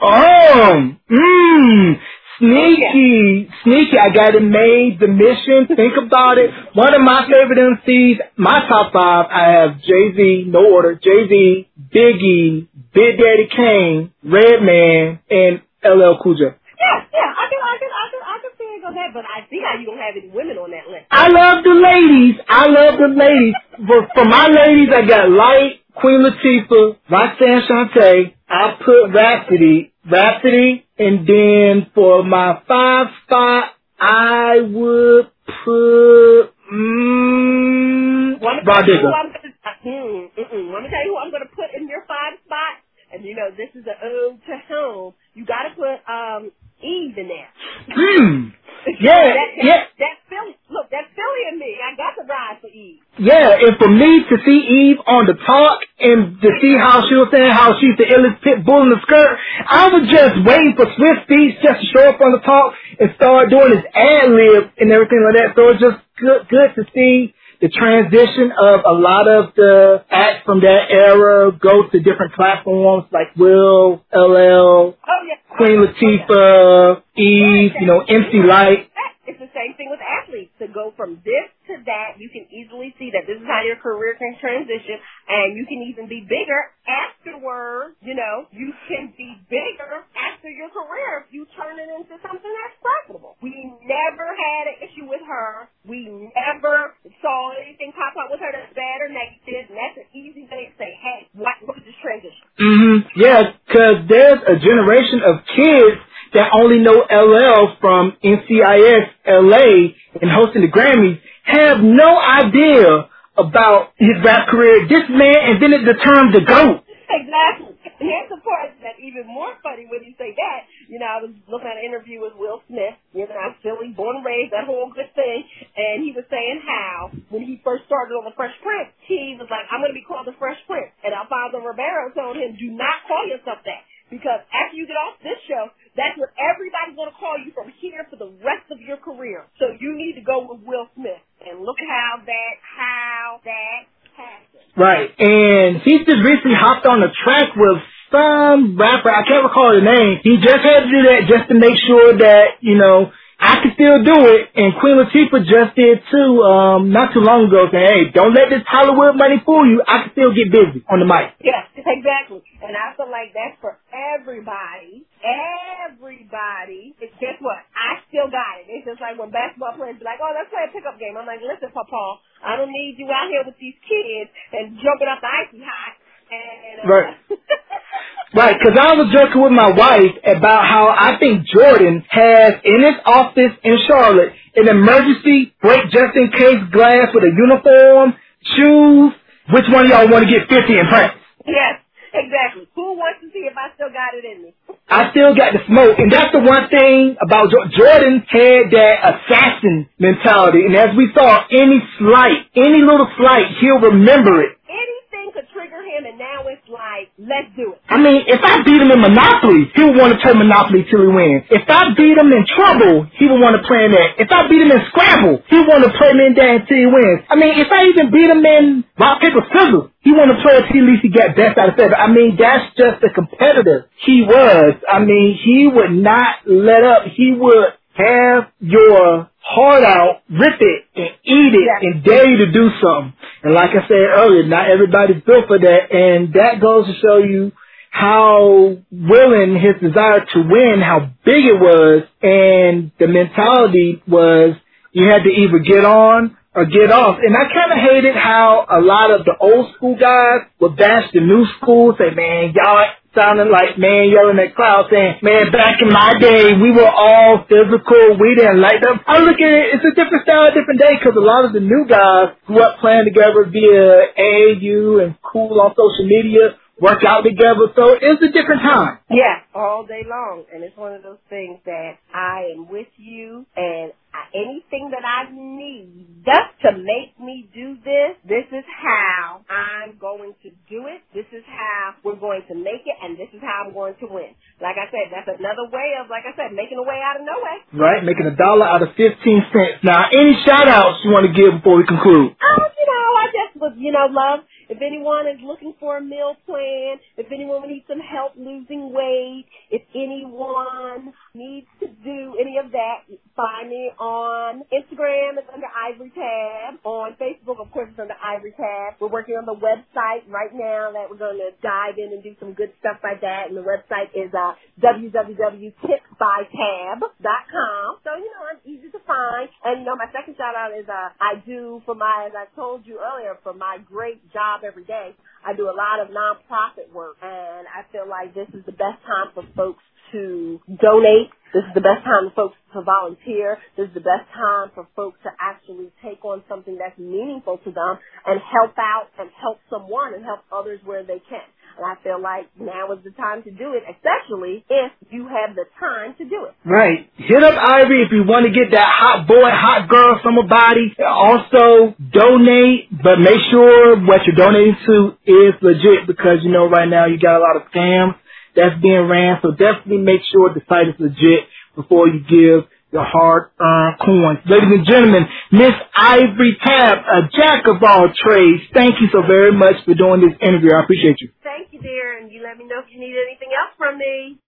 oh, mmm, Sneaky, oh, sneaky. I got it made. The mission. Think about it. One of my favorite MCs. My top five. I have Jay Z. No order. Jay Z, Biggie, Big Daddy Kane, Redman, and LL Cool J. Yeah, yeah. I can, I can, I can, I can see it on that, but I see how you don't have any women on that list. I love the ladies. I love the ladies. for, for my ladies, I got Lyte, Queen Latifah, Roxanne Shante. I put Rapsody, Rapsody, and then for my five spot, I would put mm, Rod Digger. Mm, mm, Let me tell you who I'm going to put in your five spot. And you know, this is an ode to home. You got to put um Eve in there. Hmm. Yeah, that, that, yeah. That Philly, look, that's Philly in me. I got to ride for Eve. Yeah, and for me to see Eve on the talk and to see how she was saying how she's the illest pit bull in the skirt, I was just waiting for Swizz Beatz just to show up on the talk and start doing his ad lib and everything like that. So it's just good, good to see the transition of a lot of the acts from that era go to different platforms like Will, LL, oh, yeah. Queen Latifah, Eve, you know, MC Lyte. It's the same thing with athletes. To go from this to that, you can easily see that this is how your career can transition, and you can even be bigger afterwards. You know, you can be bigger after your career if you turn it into something that's profitable. We never had an issue with her. We never saw anything pop up with her that's bad or negative, and that's an easy way to say, hey, what, what is this transition? Mm-hmm. Yeah, because there's a generation of kids that only know LL from NCIS LA and hosting the Grammys have no idea about his rap career. This man invented the term the GOAT. Exactly. Here's the part that's even more funny when you say that. You know, I was looking at an interview with Will Smith, you know, Philly, born and raised, that whole good thing. And he was saying how, when he first started on The Fresh Prince, he was like, I'm going to be called The Fresh Prince. And Alfonso Ribeiro told him, do not call yourself that. Because after you get off this show, that's what everybody's going to call you from here for the rest of your career. So you need to go with Will Smith. And look how that, how that happened. Right. And he just recently hopped on a track with some rapper. I can't recall the name. He just had to do that just to make sure that, you know, I can still do it, and Queen Latifah just did too, um, not too long ago, saying, hey, don't let this Hollywood money fool you. I can still get busy on the mic. Yes, exactly. And I feel like that's for everybody. Everybody. It's, guess what? I still got it. It's just like when basketball players be like, oh, let's play a pickup game. I'm like, listen, Papa, I don't need you out here with these kids and jumping up the icy hot. And, uh, right. Right, because I was joking with my wife about how I think Jordan has in his office in Charlotte an emergency break just in case glass with a uniform, shoes. Which one of y'all want to get 50 in practice? Yes, exactly. Who wants to see if I still got it in me? I still got the smoke, and that's the one thing about Jordan had that assassin mentality. And as we saw, any slight, any little slight, he'll remember it him, and now it's like, let's do it. I mean, if I beat him in Monopoly, he would want to play Monopoly till he wins. If I beat him in Trouble, he would want to play in that. If I beat him in Scrabble, he would want to play in that until he wins. I mean, if I even beat him in Rock, Paper, Scissors, he want to play until at least he get best out of seven. I mean, that's just the competitor he was. I mean, he would not let up. He would have your heart out, rip it, and eat it, yeah. and dare you to do something. And like I said earlier, not everybody's built for that, and that goes to show you how willing his desire to win, how big it was, and the mentality was you had to either get on or get off. And I kind of hated how a lot of the old school guys would bash the new school, say, man, y'all sounding like man yelling at crowd saying, man, back in my day, we were all physical. We didn't like them. I look at it, it's a different style, a different day because a lot of the new guys grew up playing together via AAU and cool on social media work out together. So it's a different time. Yeah, all day long. And it's one of those things that I am with you and anything that I need just to make me do this, this is how I'm going to do it. This is how we're going to make it and this is how I'm going to win. Like I said, that's another way of, like I said, making a way out of no way. Right, making a dollar out of 15 cents. Now, any shout outs you want to give before we conclude? Oh, you know, I just would, you know, love if anyone is looking for a meal plan, if anyone needs some help losing weight, if anyone needs to do any of that, find me on Instagram. It's under Ivory Tab. On Facebook, of course, it's under Ivory Tab. We're working on the website right now that we're going to dive in and do some good stuff like that. And the website is uh, www.tipsbytab.com. So, you know, I'm easy to find. And, you know, my second shout out is uh, I do for my, as I told you earlier, for my great job every day. I do a lot of nonprofit work, and I feel like this is the best time for folks to donate. This is the best time for folks to volunteer. This is the best time for folks to actually take on something that's meaningful to them and help out and help someone and help others where they can. And I feel like now is the time to do it, especially if you have the time to do it. Right. Hit up Ivory if you want to get that hot boy, hot girl summer body. Also, donate, but make sure what you're donating to is legit because, you know, right now you got a lot of scams that's being ran. So definitely make sure the site is legit before you give your hard-earned coins. Ladies and gentlemen, Miss Ivory Tab, a jack of all trades, thank you so very much for doing this interview. I appreciate you. Thank you, dear, and you let me know if you need anything else from me.